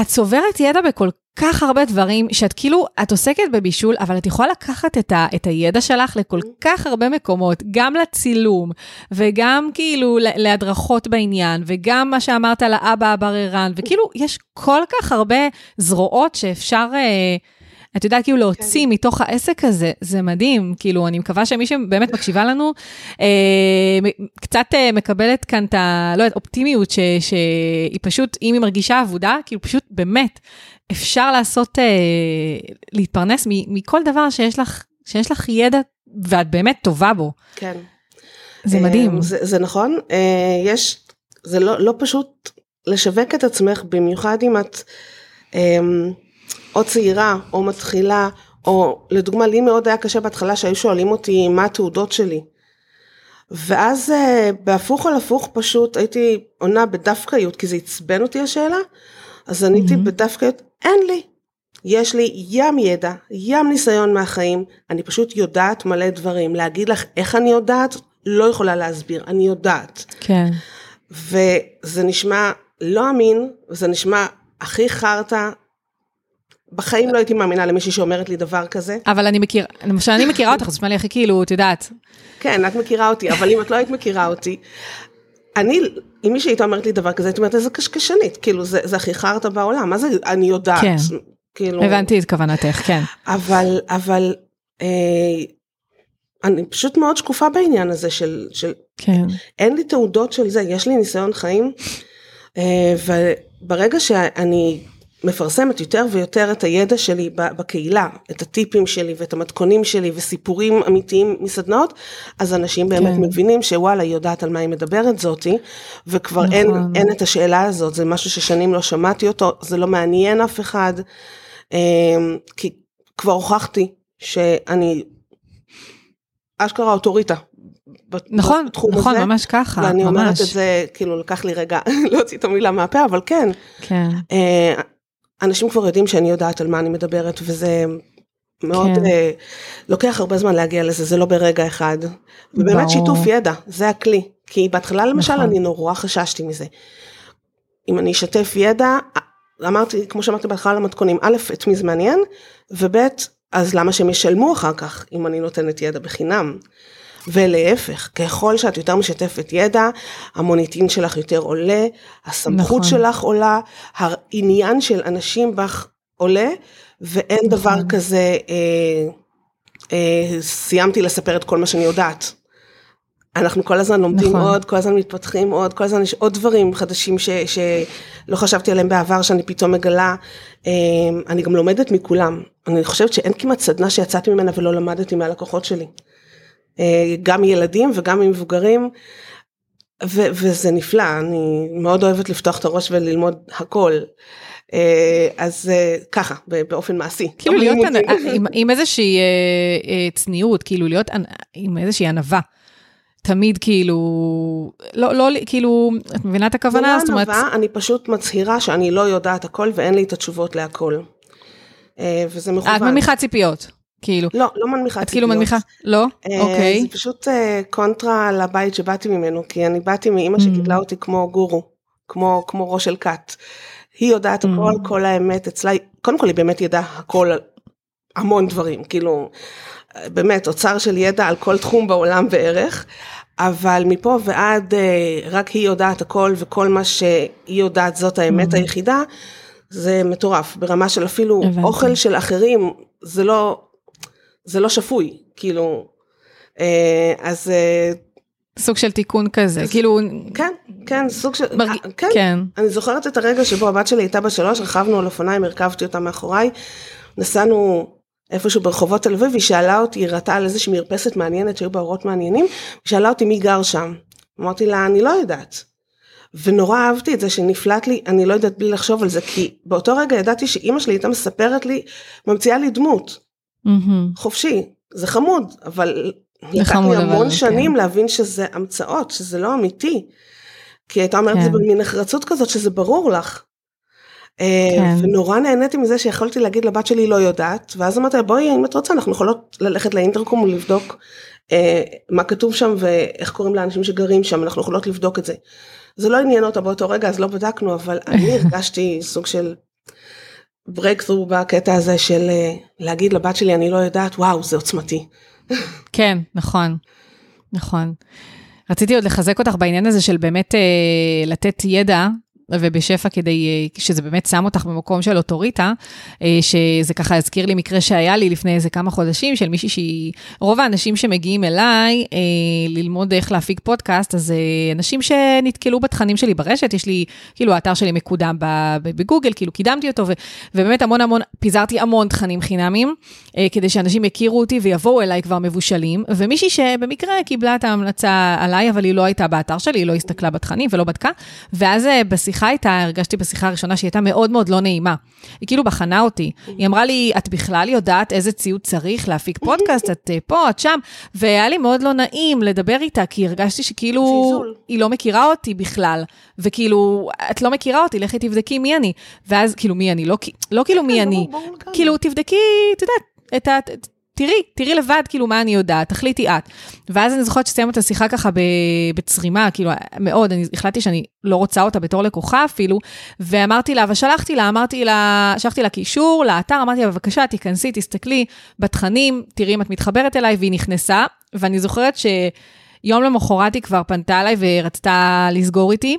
את צוברת ידע בכל כך הרבה דברים, שאת כאילו, את עוסקת בבישול, אבל את יכולה לקחת את, ה, את הידע שלך לכל כך הרבה מקומות, גם לצילום, וגם כאילו להדרכות בעניין, וגם מה שאמרת על האבא הבררן, וכאילו, יש כל כך הרבה זרועות שאפשר... אה, את יודעת, כאילו להוציא מתוך העסק הזה, זה מדהים, כאילו, אני מקווה שמי שבאמת מקשיבה לנו, אה, קצת אה, מקבלת כאן את ה... לא יודעת, אופטימיות, ש, שהיא פשוט, אם היא מרגישה עבודה, כאילו פשוט באמת, אפשר לעשות, אה, להתפרנס מ, מכל דבר שיש לך, שיש לך ידע, ואת באמת טובה בו. כן. זה אה, מדהים. זה, זה נכון, אה, יש, זה לא, לא פשוט לשווק את עצמך, במיוחד אם את אה, או צעירה או מתחילה, או לדוגמה לי מאוד היה קשה בהתחלה שהיו שואלים אותי מה התעודות שלי. ואז אה, בהפוך על הפוך פשוט הייתי עונה בדווקאיות, כי זה עצבן אותי השאלה, אז עניתי מהמם. בדווקאיות, אין לי. יש לי ים ידע, ים ניסיון מהחיים, אני פשוט יודעת מלא דברים. להגיד לך איך אני יודעת, לא יכולה להסביר, אני יודעת. כן. וזה נשמע לא אמין, זה נשמע הכי חרטא. בחיים לא הייתי מאמינה למישהי שאומרת לי דבר כזה. אבל אני מכירה, למשל, אני מכירה אותך, זה נשמע לי הכי כאילו, את יודעת, כן, את מכירה אותי, אבל אם את לא היית מכירה אותי, אני, אם מישהי הייתה אומרת לי דבר כזה, הייתי אומרת, איזה קשקשנית, כאילו, זה, זה הכי חרטא בעולם, מה זה, אני יודעת. כן. כאילו, הבנתי את כוונתך, כן. אבל, אבל, אה, אני פשוט מאוד שקופה בעניין הזה של, של, כן. אין לי תעודות של זה, יש לי ניסיון חיים, אה, וברגע שאני מפרסמת יותר ויותר את הידע שלי בקהילה, את הטיפים שלי ואת המתכונים שלי וסיפורים אמיתיים מסדנאות, אז אנשים באמת כן. מבינים שוואלה, היא יודעת על מה היא מדברת זאתי, וכבר נכון. אין, אין את השאלה הזאת, זה משהו ששנים לא שמעתי אותו, זה לא מעניין אף אחד, אה, כי כבר הוכחתי שאני אשכרה אוטוריטה. נכון, בתחום נכון, הזה. ממש ככה, ואני אומרת ממש. את זה, כאילו לקח לי רגע [laughs] להוציא את המילה מהפה, אבל כן, כן. אה, אנשים כבר יודעים שאני יודעת על מה אני מדברת, וזה מאוד, כן. אה, לוקח הרבה זמן להגיע לזה, זה לא ברגע אחד. ובאמת ברור. שיתוף ידע, זה הכלי. כי בהתחלה למשל נכון. אני נורא חששתי מזה. אם אני אשתף ידע, אמרתי, כמו שאמרתי בהתחלה למתכונים, א', את מי זה מעניין, וב', אז למה שהם ישלמו אחר כך, אם אני נותנת ידע בחינם. ולהפך, ככל שאת יותר משתפת ידע, המוניטין שלך יותר עולה, הסמכות נכון. שלך עולה, העניין של אנשים בך עולה, ואין נכון. דבר כזה, אה, אה, סיימתי לספר את כל מה שאני יודעת. אנחנו כל הזמן לומדים נכון. עוד, כל הזמן מתפתחים עוד, כל הזמן יש עוד דברים חדשים ש, שלא חשבתי עליהם בעבר, שאני פתאום מגלה. אה, אני גם לומדת מכולם. אני חושבת שאין כמעט סדנה שיצאתי ממנה ולא למדתי מהלקוחות שלי. אה, גם ילדים וגם מבוגרים. ו- וזה נפלא, אני מאוד אוהבת לפתוח את הראש וללמוד הכל. אה, אז אה, ככה, באופן מעשי. כאילו להיות עם, עם איזושהי צניעות, כאילו להיות עם איזושהי ענווה. תמיד כאילו, לא, לא, כאילו, את מבינה את הכוונה? זאת אומרת... ענווה, אני פשוט מצהירה שאני לא יודעת הכל ואין לי את התשובות להכל. וזה מכוון. את מנמיכה ציפיות. כאילו. לא, לא מנמיכה ציפיות. את כאילו מנמיכה? לא? אוקיי. זה פשוט קונטרה לבית שבאתי ממנו, כי אני באתי מאימא שגידלה אותי כמו גורו, כמו, כמו ראש של כת. היא יודעת הכל, mm. כל האמת אצלה, קודם כל היא באמת ידעה הכל, המון דברים, כאילו, באמת, אוצר של ידע על כל תחום בעולם וערך, אבל מפה ועד אה, רק היא יודעת הכל וכל מה שהיא יודעת זאת האמת mm. היחידה, זה מטורף, ברמה של אפילו הבנתי. אוכל של אחרים, זה לא, זה לא שפוי, כאילו, אה, אז אה, סוג של תיקון כזה, אז, כאילו... כן, כן, סוג של... ברג... כן. כן. אני זוכרת את הרגע שבו הבת שלי הייתה בשלוש, רכבנו על אופניים, הרכבתי אותה מאחוריי, נסענו איפשהו ברחובות תל אביב, היא שאלה אותי, היא ראתה על איזושהי מרפסת מעניינת שהיו בה אורות מעניינים, היא שאלה אותי מי גר שם. אמרתי לה, אני לא יודעת. ונורא אהבתי את זה שנפלט לי, אני לא יודעת בלי לחשוב על זה, כי באותו רגע ידעתי שאימא שלי הייתה מספרת לי, ממציאה לי דמות. Mm-hmm. חופשי, זה חמוד, אבל לקח לי המון שנים כן. להבין שזה המצאות, שזה לא אמיתי. כי הייתה אומרת את זה כן. במין נחרצות כזאת שזה ברור לך. אה, כן. ונורא נהניתי מזה שיכולתי להגיד לבת שלי לא יודעת, ואז אמרתי לה בואי אם את רוצה אנחנו יכולות ללכת לאינטרקום ולבדוק אה, מה כתוב שם ואיך קוראים לאנשים שגרים שם, אנחנו יכולות לבדוק את זה. זה לא עניין אותה באותו רגע אז לא בדקנו, אבל אני [laughs] הרגשתי סוג של ברקת'רו בקטע הזה של אה, להגיד לבת שלי אני לא יודעת, וואו זה עוצמתי. כן, נכון, נכון. רציתי עוד לחזק אותך בעניין הזה של באמת אה, לתת ידע ובשפע כדי, אה, שזה באמת שם אותך במקום של אוטוריטה, אה, שזה ככה הזכיר לי מקרה שהיה לי לפני איזה כמה חודשים, של מישהי שהיא, רוב האנשים שמגיעים אליי אה, ללמוד איך להפיק פודקאסט, אז אנשים שנתקלו בתכנים שלי ברשת, יש לי, כאילו האתר שלי מקודם בגוגל, כאילו קידמתי אותו, ובאמת המון המון, פיזרתי המון תכנים חינמים, כדי שאנשים יכירו אותי ויבואו אליי כבר מבושלים, ומישהי שבמקרה קיבלה את ההמלצה עליי, אבל היא לא הייתה באתר שלי, היא לא הסתכלה בתכנים ולא בדקה, ואז בשיחה בשיחה איתה, הרגשתי בשיחה הראשונה שהיא הייתה מאוד מאוד לא נעימה. היא כאילו בחנה אותי. היא אמרה לי, את בכלל יודעת איזה ציוד צריך להפיק פודקאסט? את אה, פה, את שם. והיה לי מאוד לא נעים לדבר איתה, כי הרגשתי שכאילו, היא לא מכירה אותי בכלל. וכאילו, את לא מכירה אותי, לכי תבדקי מי אני. ואז, כאילו, מי אני? לא, לא כאילו מי כן, אני. כאילו, תבדקי, את יודעת, את ה... תראי, תראי לבד כאילו מה אני יודעת, תחליטי את. ואז אני זוכרת שסיימנו את השיחה ככה בצרימה, כאילו מאוד, אני החלטתי שאני לא רוצה אותה בתור לקוחה אפילו, ואמרתי לה, ושלחתי לה, אמרתי לה, שלחתי לה קישור לאתר, אמרתי לה, בבקשה, תיכנסי, תסתכלי בתכנים, תראי אם את מתחברת אליי, והיא נכנסה, ואני זוכרת שיום למחרת היא כבר פנתה אליי ורצתה לסגור איתי.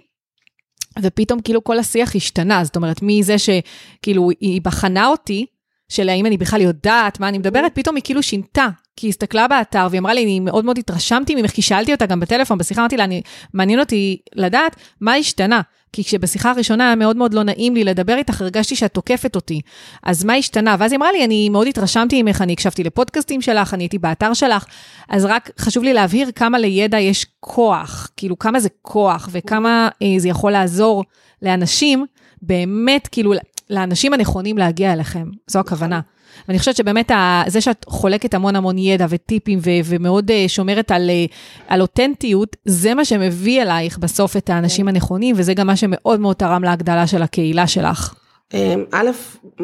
ופתאום כאילו כל השיח השתנה, זאת אומרת, מזה שכאילו היא בחנה אותי, של האם אני בכלל יודעת מה אני מדברת, פתאום היא כאילו שינתה, כי היא הסתכלה באתר והיא אמרה לי, אני מאוד מאוד התרשמתי ממך, כי שאלתי אותה גם בטלפון, בשיחה אמרתי לה, אני, מעניין אותי לדעת מה השתנה. כי כשבשיחה הראשונה היה מאוד מאוד לא נעים לי לדבר איתך, הרגשתי שאת תוקפת אותי. אז מה השתנה? ואז היא אמרה לי, אני מאוד התרשמתי ממך, אני הקשבתי לפודקאסטים שלך, אני הייתי באתר שלך, אז רק חשוב לי להבהיר כמה לידע יש כוח, כאילו כמה זה כוח וכמה אה, זה יכול לעזור לאנשים, באמת, כאילו, לאנשים הנכונים להגיע אליכם, זו הכוונה. ואני חושבת שבאמת זה שאת חולקת המון המון ידע וטיפים ו- ומאוד uh, שומרת על, uh, על אותנטיות, זה מה שמביא אלייך בסוף את האנשים כן. הנכונים, וזה גם מה שמאוד מאוד תרם להגדלה של הקהילה שלך. אמ, א',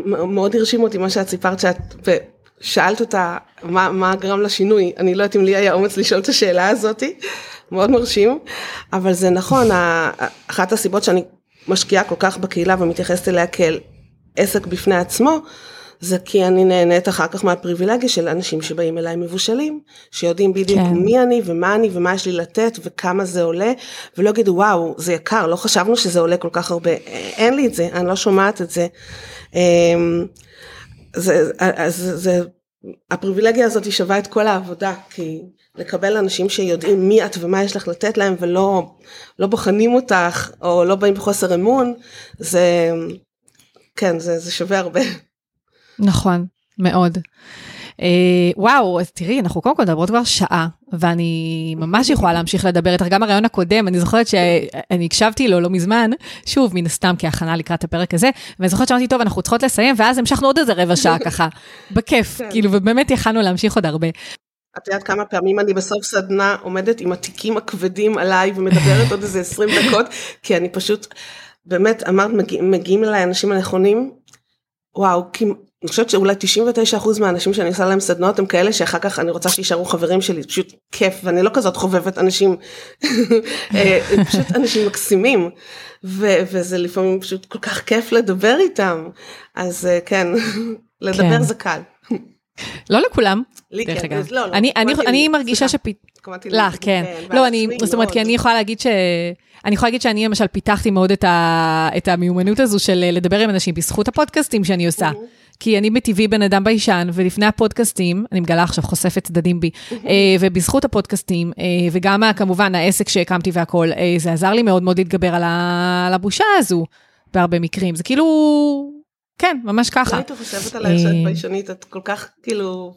מאוד הרשים אותי מה שאת סיפרת שאת, ושאלת אותה מה, מה גרם לשינוי, אני לא יודעת אם לי היה אומץ לשאול את השאלה הזאתי, מאוד מרשים, אבל זה נכון, אחת הסיבות שאני משקיעה כל כך בקהילה ומתייחסת אליה כאל עסק בפני עצמו, זה כי אני נהנית אחר כך מהפריבילגיה של אנשים שבאים אליי מבושלים, שיודעים בדיוק כן. מי אני ומה אני ומה יש לי לתת וכמה זה עולה, ולא יגידו וואו זה יקר, לא חשבנו שזה עולה כל כך הרבה, אין לי את זה, אני לא שומעת את זה. אמ, זה, זה, זה הפריבילגיה הזאת היא שווה את כל העבודה, כי לקבל אנשים שיודעים מי את ומה יש לך לתת להם ולא לא בוחנים אותך או לא באים בחוסר אמון, זה כן, זה, זה שווה הרבה. נכון, מאוד. Uh, וואו, אז תראי, אנחנו קודם כל מדברות כבר שעה, ואני ממש יכולה להמשיך לדבר איתך. גם הרעיון הקודם, אני זוכרת שאני הקשבתי לו לא מזמן, שוב, מן הסתם כהכנה לקראת הפרק הזה, ואני זוכרת שאמרתי, טוב, אנחנו צריכות לסיים, ואז המשכנו עוד איזה רבע שעה ככה, בכיף, כן. כאילו, ובאמת יכלנו להמשיך עוד הרבה. את יודעת כמה פעמים אני בסוף סדנה עומדת עם התיקים הכבדים עליי ומדברת עוד איזה 20 [laughs] דקות, כי אני פשוט, באמת, אמרת, מגיע, מגיעים אליי האנשים הנכונים, וואו, אני חושבת שאולי 99% מהאנשים שאני עושה להם סדנות הם כאלה שאחר כך אני רוצה שישארו חברים שלי, פשוט כיף, ואני לא כזאת חובבת אנשים, [laughs] אה, פשוט אנשים מקסימים, ו- וזה לפעמים פשוט כל כך כיף לדבר איתם, אז אה, כן, [laughs] לדבר כן. זה קל. לא לכולם, לי כן, לא, לא, אני, אני, אני מרגישה שפ... לך, כן. לא, אני, זאת אומרת, כי אני יכולה להגיד ש... אני יכולה להגיד שאני למשל פיתחתי מאוד את, ה, את המיומנות הזו של לדבר עם אנשים בזכות הפודקאסטים שאני עושה. כי אני מטבעי בן אדם ביישן, ולפני הפודקאסטים, אני מגלה עכשיו, חושפת צדדים בי, אה, ובזכות הפודקאסטים, אה, וגם כמובן העסק שהקמתי והכול, אה, זה עזר לי מאוד מאוד להתגבר על הבושה הזו, בהרבה מקרים. זה כאילו, כן, ממש ככה. לא הייתי חושבת עלייך שאת ביישנית, את כל כך כאילו,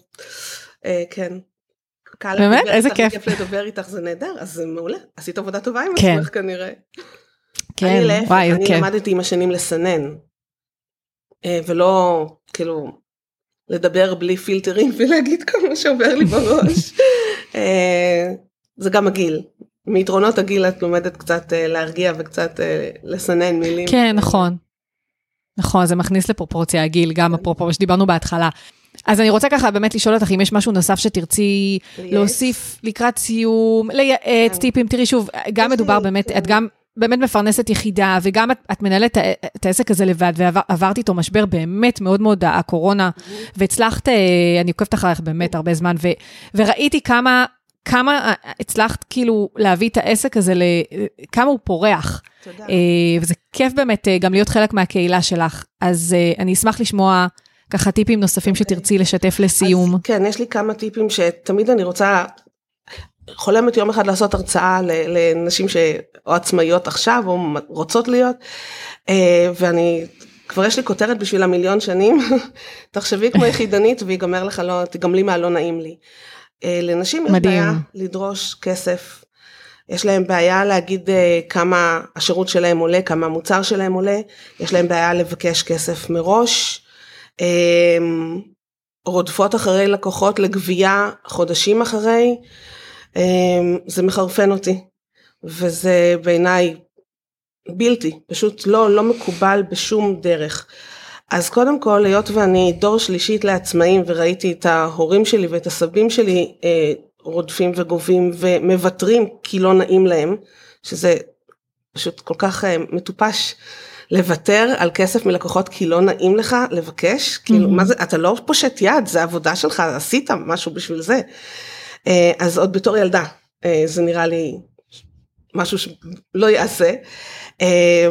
כן. באמת? איזה כיף. כיף לדבר איתך, זה נהדר, אז זה מעולה. עשית עבודה טובה עם כן. עצמך כנראה. כן, וואי, אני למדתי עם השנים לסנן. אה, ולא כאילו לדבר בלי פילטרים [laughs] ולהגיד כל מה שעובר לי בראש. אה, זה גם הגיל. מיתרונות הגיל את לומדת קצת אה, להרגיע וקצת לסנן מילים. כן, נכון. נכון, זה מכניס לפרופורציה הגיל, גם כן. אפרופו מה שדיברנו בהתחלה. אז אני רוצה ככה באמת לשאול אותך אם יש משהו נוסף שתרצי להוסיף לקראת סיום, לייעץ, כן. טיפים, תראי שוב, גם מדובר באמת, את גם באמת מפרנסת יחידה, וגם את, את מנהלת את העסק הזה לבד, ועברת איתו משבר באמת מאוד מאוד, הקורונה, והצלחת, אה, אני עוקבת אחריך באמת הרבה זמן, ו, וראיתי כמה, כמה הצלחת כאילו להביא את העסק הזה, כמה הוא פורח. תודה. אה, וזה כיף באמת אה, גם להיות חלק מהקהילה שלך. אז אני אשמח לשמוע ככה טיפים נוספים. שתרצי לשתף לסיום. אז כן, יש לי כמה טיפים שתמיד אני רוצה חולמת יום אחד לעשות הרצאה לנשים ש... או עצמאיות עכשיו או רוצות להיות אה, ואני כבר יש לי כותרת בשביל המיליון שנים [laughs] תחשבי כמו יחידנית ויגמר לך לא תגמלי מה לא נעים לי. אה, לנשים יש בעיה לדרוש כסף יש להם בעיה להגיד אה, כמה השירות שלהם עולה כמה המוצר שלהם עולה יש להם בעיה לבקש כסף מראש. רודפות אחרי לקוחות לגבייה חודשים אחרי. אמ, זה מחרפן אותי, וזה בעיניי בלתי, פשוט לא, לא מקובל בשום דרך. אז קודם כל, היות ואני דור שלישית לעצמאים וראיתי את ההורים שלי ואת הסבים שלי אה, רודפים וגובים ומוותרים כי לא נעים להם, שזה פשוט כל כך אה, מטופש לוותר על כסף מלקוחות כי לא נעים לך לבקש, mm-hmm. כאילו מה זה, אתה לא פושט יד, זה עבודה שלך, עשית משהו בשביל זה. אה, אז עוד בתור ילדה אה, זה נראה לי משהו שלא יעשה. אה,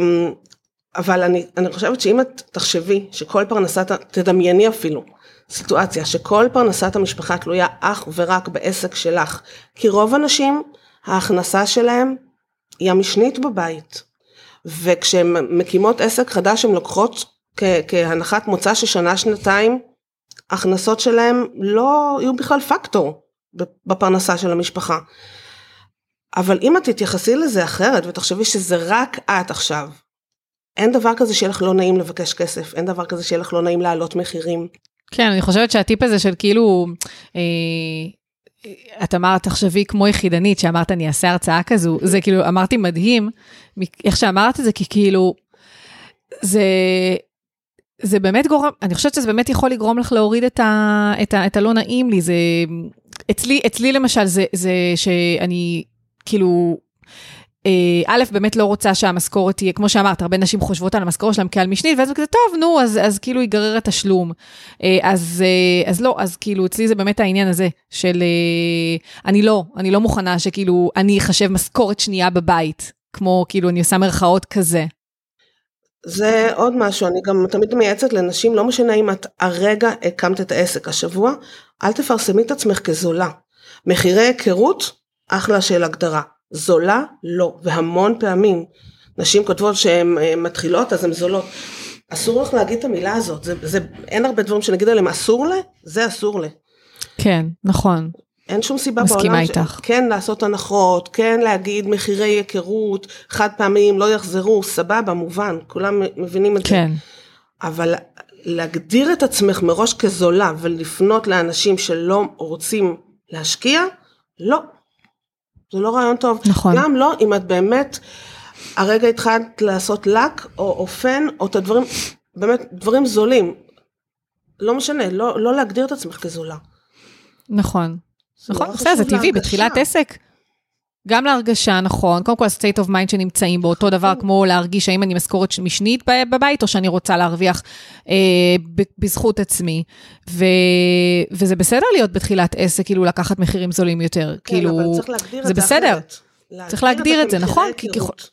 אבל אני, אני חושבת שאם את תחשבי שכל פרנסת, תדמייני אפילו סיטואציה שכל פרנסת המשפחה תלויה אך ורק בעסק שלך, כי רוב הנשים ההכנסה שלהם היא המשנית בבית, וכשהן מקימות עסק חדש הן לוקחות כהנחת מוצא ששנה שנתיים הכנסות שלהם לא יהיו בכלל פקטור. בפרנסה של המשפחה. אבל אם את תתייחסי לזה אחרת ותחשבי שזה רק את עכשיו, אין דבר כזה שיהיה לך לא נעים לבקש כסף, אין דבר כזה שיהיה לך לא נעים להעלות מחירים. כן, אני חושבת שהטיפ הזה של כאילו, אה, את אמרת, תחשבי כמו יחידנית, שאמרת, אני אעשה הרצאה כזו, זה כאילו, אמרתי מדהים, איך שאמרת את זה, כי כאילו, זה, זה באמת גורם, אני חושבת שזה באמת יכול לגרום לך להוריד את, ה, את, ה, את הלא נעים לי, זה, אצלי, אצלי למשל זה, זה שאני כאילו, א', באמת לא רוצה שהמשכורת תהיה, כמו שאמרת, הרבה נשים חושבות על המשכורת שלהם כעל משנית, ואז כזה, טוב, נו, אז, אז כאילו ייגרר התשלום. אה, אז, אה, אז לא, אז כאילו, אצלי זה באמת העניין הזה של, אני לא, אני לא מוכנה שכאילו, אני אחשב משכורת שנייה בבית, כמו כאילו, אני עושה מרכאות כזה. זה עוד משהו, אני גם תמיד מייעצת לנשים, לא משנה אם את הרגע הקמת את העסק השבוע, אל תפרסמי את עצמך כזולה. מחירי היכרות, אחלה של הגדרה. זולה, לא. והמון פעמים נשים כותבות שהן אה, מתחילות אז הן זולות. אסור לך להגיד את המילה הזאת, זה, זה, אין הרבה דברים שנגיד עליהם אסור לה, זה אסור לה. כן, נכון. אין שום סיבה מסכימה בעולם, איתך. כן לעשות הנחות, כן להגיד מחירי היכרות, חד פעמיים, לא יחזרו, סבבה, מובן, כולם מבינים את זה. כן, אבל להגדיר את עצמך מראש כזולה ולפנות לאנשים שלא רוצים להשקיע, לא. זה לא רעיון טוב. נכון. גם לא אם את באמת, הרגע התחלת לעשות לק או אופן, או את הדברים, באמת, דברים זולים. לא משנה, לא, לא להגדיר את עצמך כזולה. נכון. זה נכון, בסדר, זה טבעי. בתחילת עסק. גם להרגשה, נכון. קודם כל, ה-state of mind שנמצאים בו, אותו דבר כמו להרגיש האם אני משכורת משנית בבית, או שאני רוצה להרוויח אה, בזכות עצמי. ו... וזה בסדר להיות בתחילת עסק, כאילו לקחת מחירים זולים יותר. כן, כאילו, אבל צריך להגדיר את זה זה בסדר. אחרת. צריך להגדיר את זה, נכון, כי היכרות.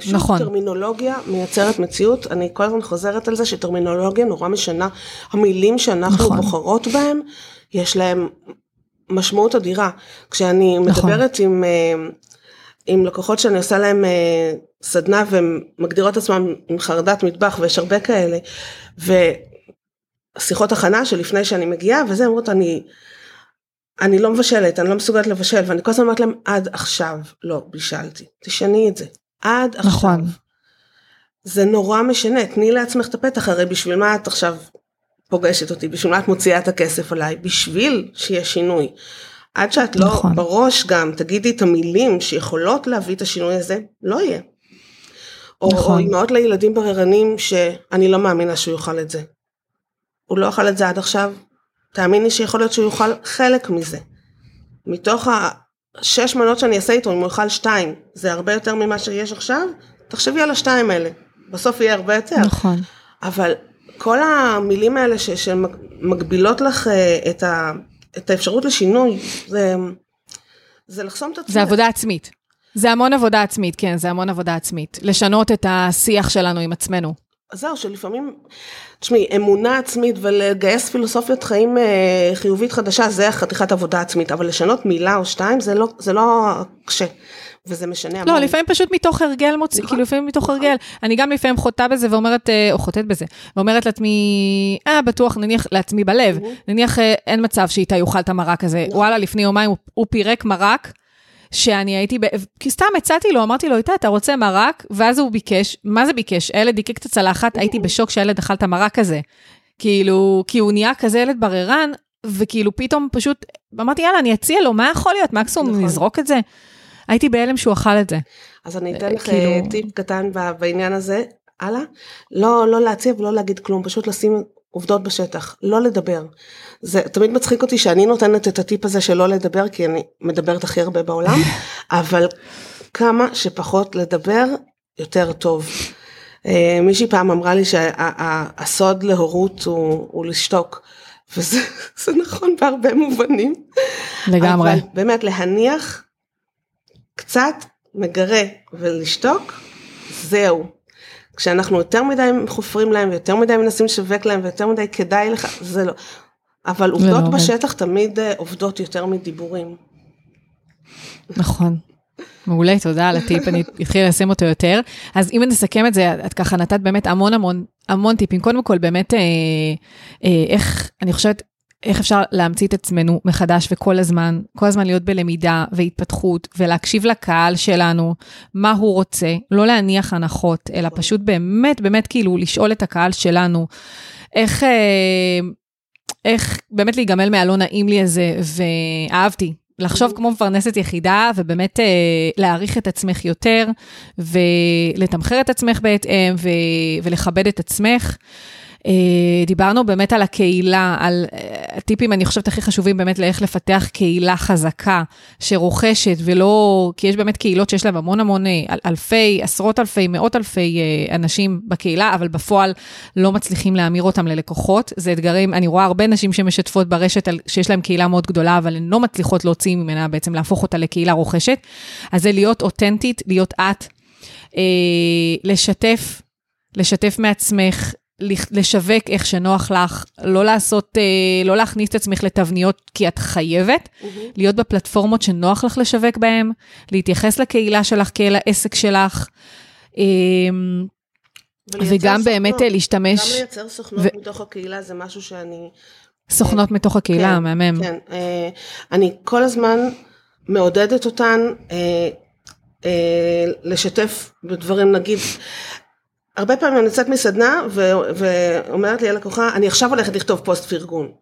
שוב, נכון. טרמינולוגיה מייצרת מציאות, אני כל הזמן חוזרת על זה שטרמינולוגיה נורא משנה. המילים שאנחנו נכון. בוחרות בהם, יש להם משמעות אדירה. כשאני נכון. מדברת עם, אה, עם לקוחות שאני עושה להם אה, סדנה והן מגדירות עצמן עם חרדת מטבח ויש הרבה כאלה, ושיחות הכנה שלפני שאני מגיעה וזה, אומרות אני, אני לא מבשלת, אני לא מסוגלת לבשל, ואני כל הזמן אומרת להם עד עכשיו לא בישלתי, תשני את זה, עד עכשיו. נכון. זה נורא משנה, תני לעצמך את הפתח, הרי בשביל מה את עכשיו פוגשת אותי, בשביל מה את מוציאה את הכסף עליי, בשביל שיהיה שינוי. עד שאת לא נכון. בראש גם תגידי את המילים שיכולות להביא את השינוי הזה, לא יהיה. או, נכון. או אימהות לילדים בררנים שאני לא מאמינה שהוא יאכל את זה. הוא לא אכל את זה עד עכשיו, תאמיני שיכול להיות שהוא יאכל חלק מזה. מתוך השש מנות שאני אעשה איתו, אם הוא יאכל שתיים, זה הרבה יותר ממה שיש עכשיו, תחשבי על השתיים האלה, בסוף יהיה הרבה יותר. נכון. אבל כל המילים האלה ש- שמגבילות לך אה, את, ה, את האפשרות לשינוי, זה, זה לחסום את עצמך. זה עבודה עצמית. זה המון עבודה עצמית, כן, זה המון עבודה עצמית. לשנות את השיח שלנו עם עצמנו. אז זהו, שלפעמים, תשמעי, אמונה עצמית ולגייס פילוסופיית חיים אה, חיובית חדשה, זה חתיכת עבודה עצמית, אבל לשנות מילה או שתיים זה לא, זה לא קשה, וזה משנה המון. לא, לפעמים פשוט מתוך הרגל מוציא, נכון, כאילו לפעמים מתוך. הרגל. אני גם לפעמים חוטאה בזה ואומרת, אה, או חוטאת בזה, ואומרת לעצמי, אה, בטוח, נניח לעצמי בלב, נניח אה, אין מצב שאיתה יאכל את המרק הזה. נכון. וואלה, לפני יומיים הוא- פירק מרק. שאני הייתי, ב... כי סתם הצעתי לו, אמרתי לו, איתה, אתה רוצה מרק? ואז הוא ביקש, מה זה ביקש? הילד דיקק את הצלחת, הייתי בשוק שהילד אכל את המרק הזה. כאילו, כי הוא נהיה כזה ילד בררן, וכאילו פתאום פשוט, אמרתי, יאללה, אני אציע לו, מה יכול להיות? מקסימום נכון. נזרוק את זה? הייתי בהלם שהוא אכל את זה. אז אני אתן לך כאילו- אה, טיפ קטן בעניין הזה, הלאה. לא, לא להציע ולא להגיד כלום, פשוט לשים עובדות בשטח, לא לדבר. זה תמיד מצחיק אותי שאני נותנת את הטיפ הזה של לא לדבר, כי אני מדברת הכי הרבה בעולם, [laughs] אבל כמה שפחות לדבר, יותר טוב. אה, מישהי פעם אמרה לי שהסוד להורות הוא, הוא לשתוק, וזה [laughs] זה נכון בהרבה מובנים. לגמרי. אבל באמת להניח קצת מגרה ולשתוק, זהו. כשאנחנו יותר מדי חופרים להם ויותר מדי מנסים לשווק להם ויותר מדי כדאי לך, זה לא. אבל לא עובדות עובד. בשטח תמיד אה, עובדות יותר מדיבורים. נכון. מעולה, תודה על הטיפ, אני [laughs] אתחיל לשים אותו יותר. אז אם נסכם את זה, את ככה נתת באמת המון המון המון טיפים. קודם כל, באמת, אה, אה, איך, אני חושבת, איך אפשר להמציא את עצמנו מחדש וכל הזמן, כל הזמן להיות בלמידה והתפתחות ולהקשיב לקהל שלנו, מה הוא רוצה, לא להניח הנחות, אלא פשוט באמת, באמת כאילו לשאול את הקהל שלנו, איך, אה, איך באמת להיגמל מהלא נעים לי הזה, ואהבתי. לחשוב כמו מפרנסת יחידה, ובאמת אה, להעריך את עצמך יותר, ולתמחר את עצמך בהתאם, ו- ולכבד את עצמך. אה, דיברנו באמת על הקהילה, על אה, הטיפים, אני חושבת, הכי חשובים באמת לאיך לפתח קהילה חזקה, שרוכשת, ולא, כי יש באמת קהילות שיש להן המון המון, אה, אל- אלפי, עשרות אלפי, מאות אלפי אנשים בקהילה, אבל בפועל לא מצליחים להמיר אותם ללקוחות. זה אתגרים, אני רואה הרבה נשים שמשתפות ברשת, על, שיש להן קהילה מאוד גדולה, אבל הן לא מצליחות להוציא ממנה בעצם, להפוך אותה לקהילה רוכשת. אז זה להיות אותנטית, להיות את, אה, לשתף, לשתף מעצמך, לשווק איך שנוח לך, לא לעשות, אה, לא להכניס את עצמך לתבניות כי את חייבת, להיות בפלטפורמות שנוח לך לשווק בהן, להתייחס לקהילה שלך כאל העסק שלך. אה, ולייצר וגם באמת סוכנות. אה, להשתמש, גם לייצר סוכנות ו- מתוך הקהילה זה משהו שאני... סוכנות מתוך הקהילה, כן, מהמם. כן, אה, אני כל הזמן מעודדת אותן אה, אה, לשתף בדברים, נגיד, הרבה פעמים אני יוצאת מסדנה ו- ואומרת לי הלקוחה, אני עכשיו הולכת לכתוב פוסט פרגון.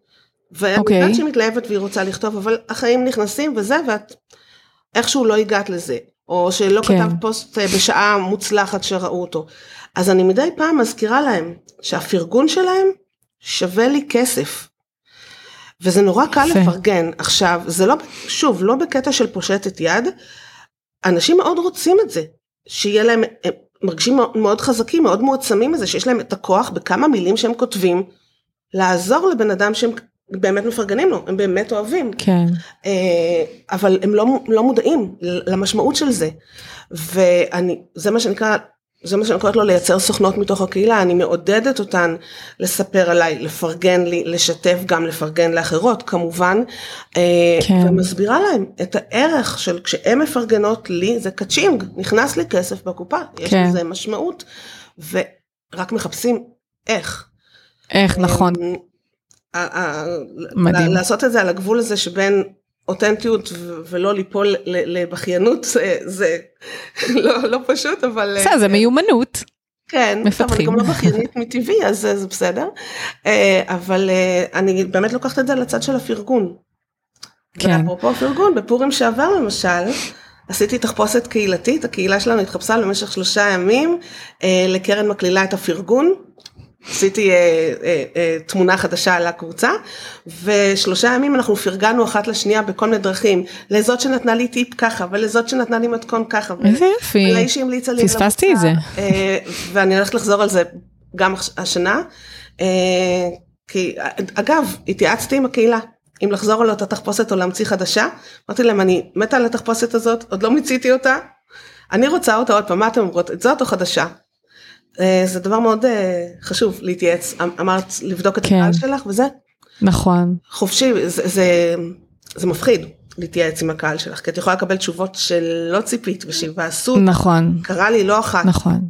ואני אוקיי. יודעת שהיא מתלהבת והיא רוצה לכתוב, אבל החיים נכנסים וזה, ואת איכשהו לא הגעת לזה. או שלא כן. כתבת פוסט אה, בשעה מוצלחת שראו אותו. אז אני מדי פעם מזכירה להם שהפרגון שלהם שווה לי כסף. וזה נורא קל יפה. לפרגן. עכשיו, זה לא, שוב, לא בקטע של פושטת יד, אנשים מאוד רוצים את זה, שיהיה להם, הם מרגישים מאוד- חזקים, מאוד מועצמים מזה, שיש להם את הכוח בכמה מילים שהם כותבים, לעזור לבן אדם שהם באמת מפרגנים לו, הם באמת אוהבים. כן, אה, אבל הם לא, לא מודעים למשמעות של זה. ואני, זה מה שנקרא, זה מה שאני קוראת לו לייצר סוכנות מתוך הקהילה, אני מעודדת אותן לספר עליי, לפרגן לי, לשתף גם לפרגן לאחרות כמובן, אה, כן. ומסבירה להם את הערך של כשהן מפרגנות לי, זה קאצ'ינג, נכנס לי כסף בקופה, יש כן. לזה משמעות, ורק מחפשים איך. איך, נכון, אמ, ה- ה- מדהים. ל- לעשות את זה על הגבול הזה שבין אותנטיות ולא ליפול לבכיינות זה, זה [laughs] לא, לא פשוט אבל בסדר, זה מיומנות. כן, טוב, אני מפתחים. גם לא בכיינית מטבעי אז זה זה בסדר אה, אבל אה, אני באמת לוקחת את זה לצד של הפרגון. כן. ואפרופו פרגון בפורים שעבר למשל עשיתי תחפושת קהילתית הקהילה שלנו התחפשה במשך שלושה ימים אה, לקרן מקלילה את הפרגון. עשיתי אה, אה, אה, תמונה חדשה על הקבוצה ושלושה ימים אנחנו פרגנו אחת לשנייה בכל מיני דרכים לזאת שנתנה לי טיפ ככה ולזאת שנתנה לי מתכון ככה. איזה יופי. ולאיש שהמליצה לי פספסתי את זה. אה, ואני הולכת לחזור על זה גם הש- השנה. אה, כי אגב, התייעצתי עם הקהילה, אם לחזור על אותה תחפושת או להמציא חדשה. אמרתי להם, אני מתה על התחפושת הזאת, עוד לא מיציתי אותה. אני רוצה אותה עוד פעם, מה אתם אומרות, את זאת או חדשה? אה, זה דבר מאוד אה, חשוב להתייעץ, אמ- אמרת לבדוק את כן. הקהל שלך וזה נכון, חופשי, זה, זה, זה מפחיד להתייעץ עם הקהל שלך, כי את יכולה לקבל תשובות שלא ציפית ושיבאסו נכון, קרה לי לא אחת, נכון.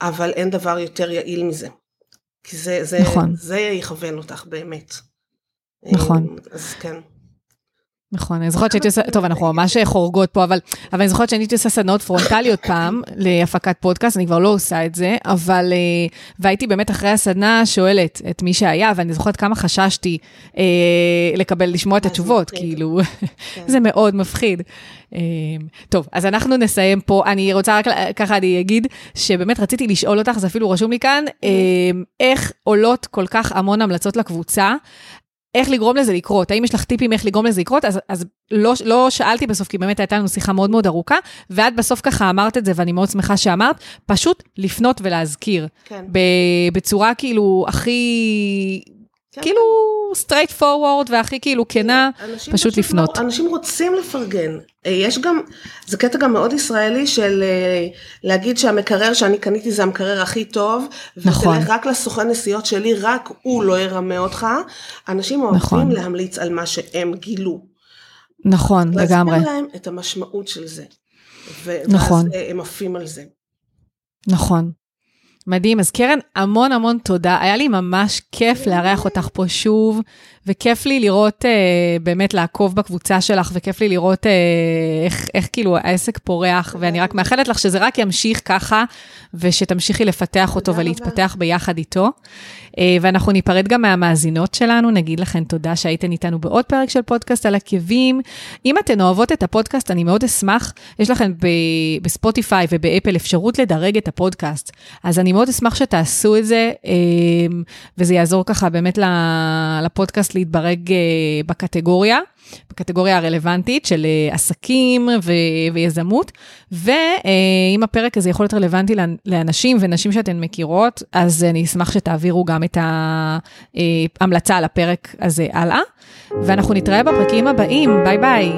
אבל אין דבר יותר יעיל מזה. כי זה, זה, נכון. זה יכוון אותך באמת. נכון. אז כן. נכון, אני זוכרת שהייתי עושה, טוב, אנחנו ממש חורגות פה, אבל, אבל אני זוכרת שאני הייתי עושה סדנאות פרונטליות פעם להפקת פודקאסט, אני כבר לא עושה את זה, אבל, אה, והייתי באמת אחרי הסדנה שואלת את מי שהיה, ואני זוכרת כמה חששתי אה, לקבל, לשמוע את אה, התשובות. כאילו, כן. זה מאוד מפחיד. אה, טוב, אז אנחנו נסיים פה, אני רוצה רק, ככה אני אגיד, שבאמת רציתי לשאול אותך, זה אפילו רשום לי כאן, אה, איך עולות כל כך המון המלצות לקבוצה, איך לגרום לזה לקרות, האם יש לך טיפים איך לגרום לזה לקרות, אז, אז לא, לא שאלתי בסוף, כי באמת הייתה לנו שיחה מאוד מאוד ארוכה, ואת בסוף ככה אמרת את זה, ואני מאוד שמחה שאמרת, פשוט לפנות ולהזכיר, כן. בצורה כאילו הכי. כאילו straight forward והכי כאילו כנה, פשוט לפנות. לא, אנשים רוצים לפרגן. אה, יש גם, זה קטע גם מאוד ישראלי של אה, להגיד שהמקרר שאני קניתי זה המקרר הכי טוב. נכון. ותלך רק לסוכן נסיעות שלי, רק הוא לא ירמה אותך. אנשים אוהבים נכון. להמליץ על מה שהם גילו. נכון, לגמרי, להסביר להם את המשמעות של זה. נכון. ואז אה, הם עפים על זה. נכון. מדהים, אז קרן, המון המון תודה. היה לי ממש כיף לארח אותך פה שוב, וכיף לי לראות, אה, באמת לעקוב בקבוצה שלך, וכיף לי לראות אה, איך, איך כאילו העסק פורח, ואני רק מאחלת לך שזה רק ימשיך ככה, ושתמשיכי לפתח אותו רבה. ולהתפתח ביחד איתו. אה, ואנחנו ניפרד גם מהמאזינות שלנו, נגיד לכן תודה שהייתן איתנו בעוד פרק של פודקאסט על עקבים. אם אתן אוהבות את הפודקאסט, אני מאוד אשמח, יש לכם ב- בספוטיפיי ובאפל אפשרות לדרג את הפודקאסט, אז אני מאוד אשמח שתעשו את זה, אה, וזה יעזור ככה באמת ל- להתברג אה, בקטגוריה. בקטגוריה הרלוונטית של אה, עסקים ו- ויזמות, ואם הפרק הזה יכול להיות רלוונטי לאנ- לאנשים ונשים שאתן מכירות, אז אני אשמח שתעבירו גם את ההמלצה על הפרק הזה הלאה, ואנחנו נתראה בפרקים הבאים. ביי ביי.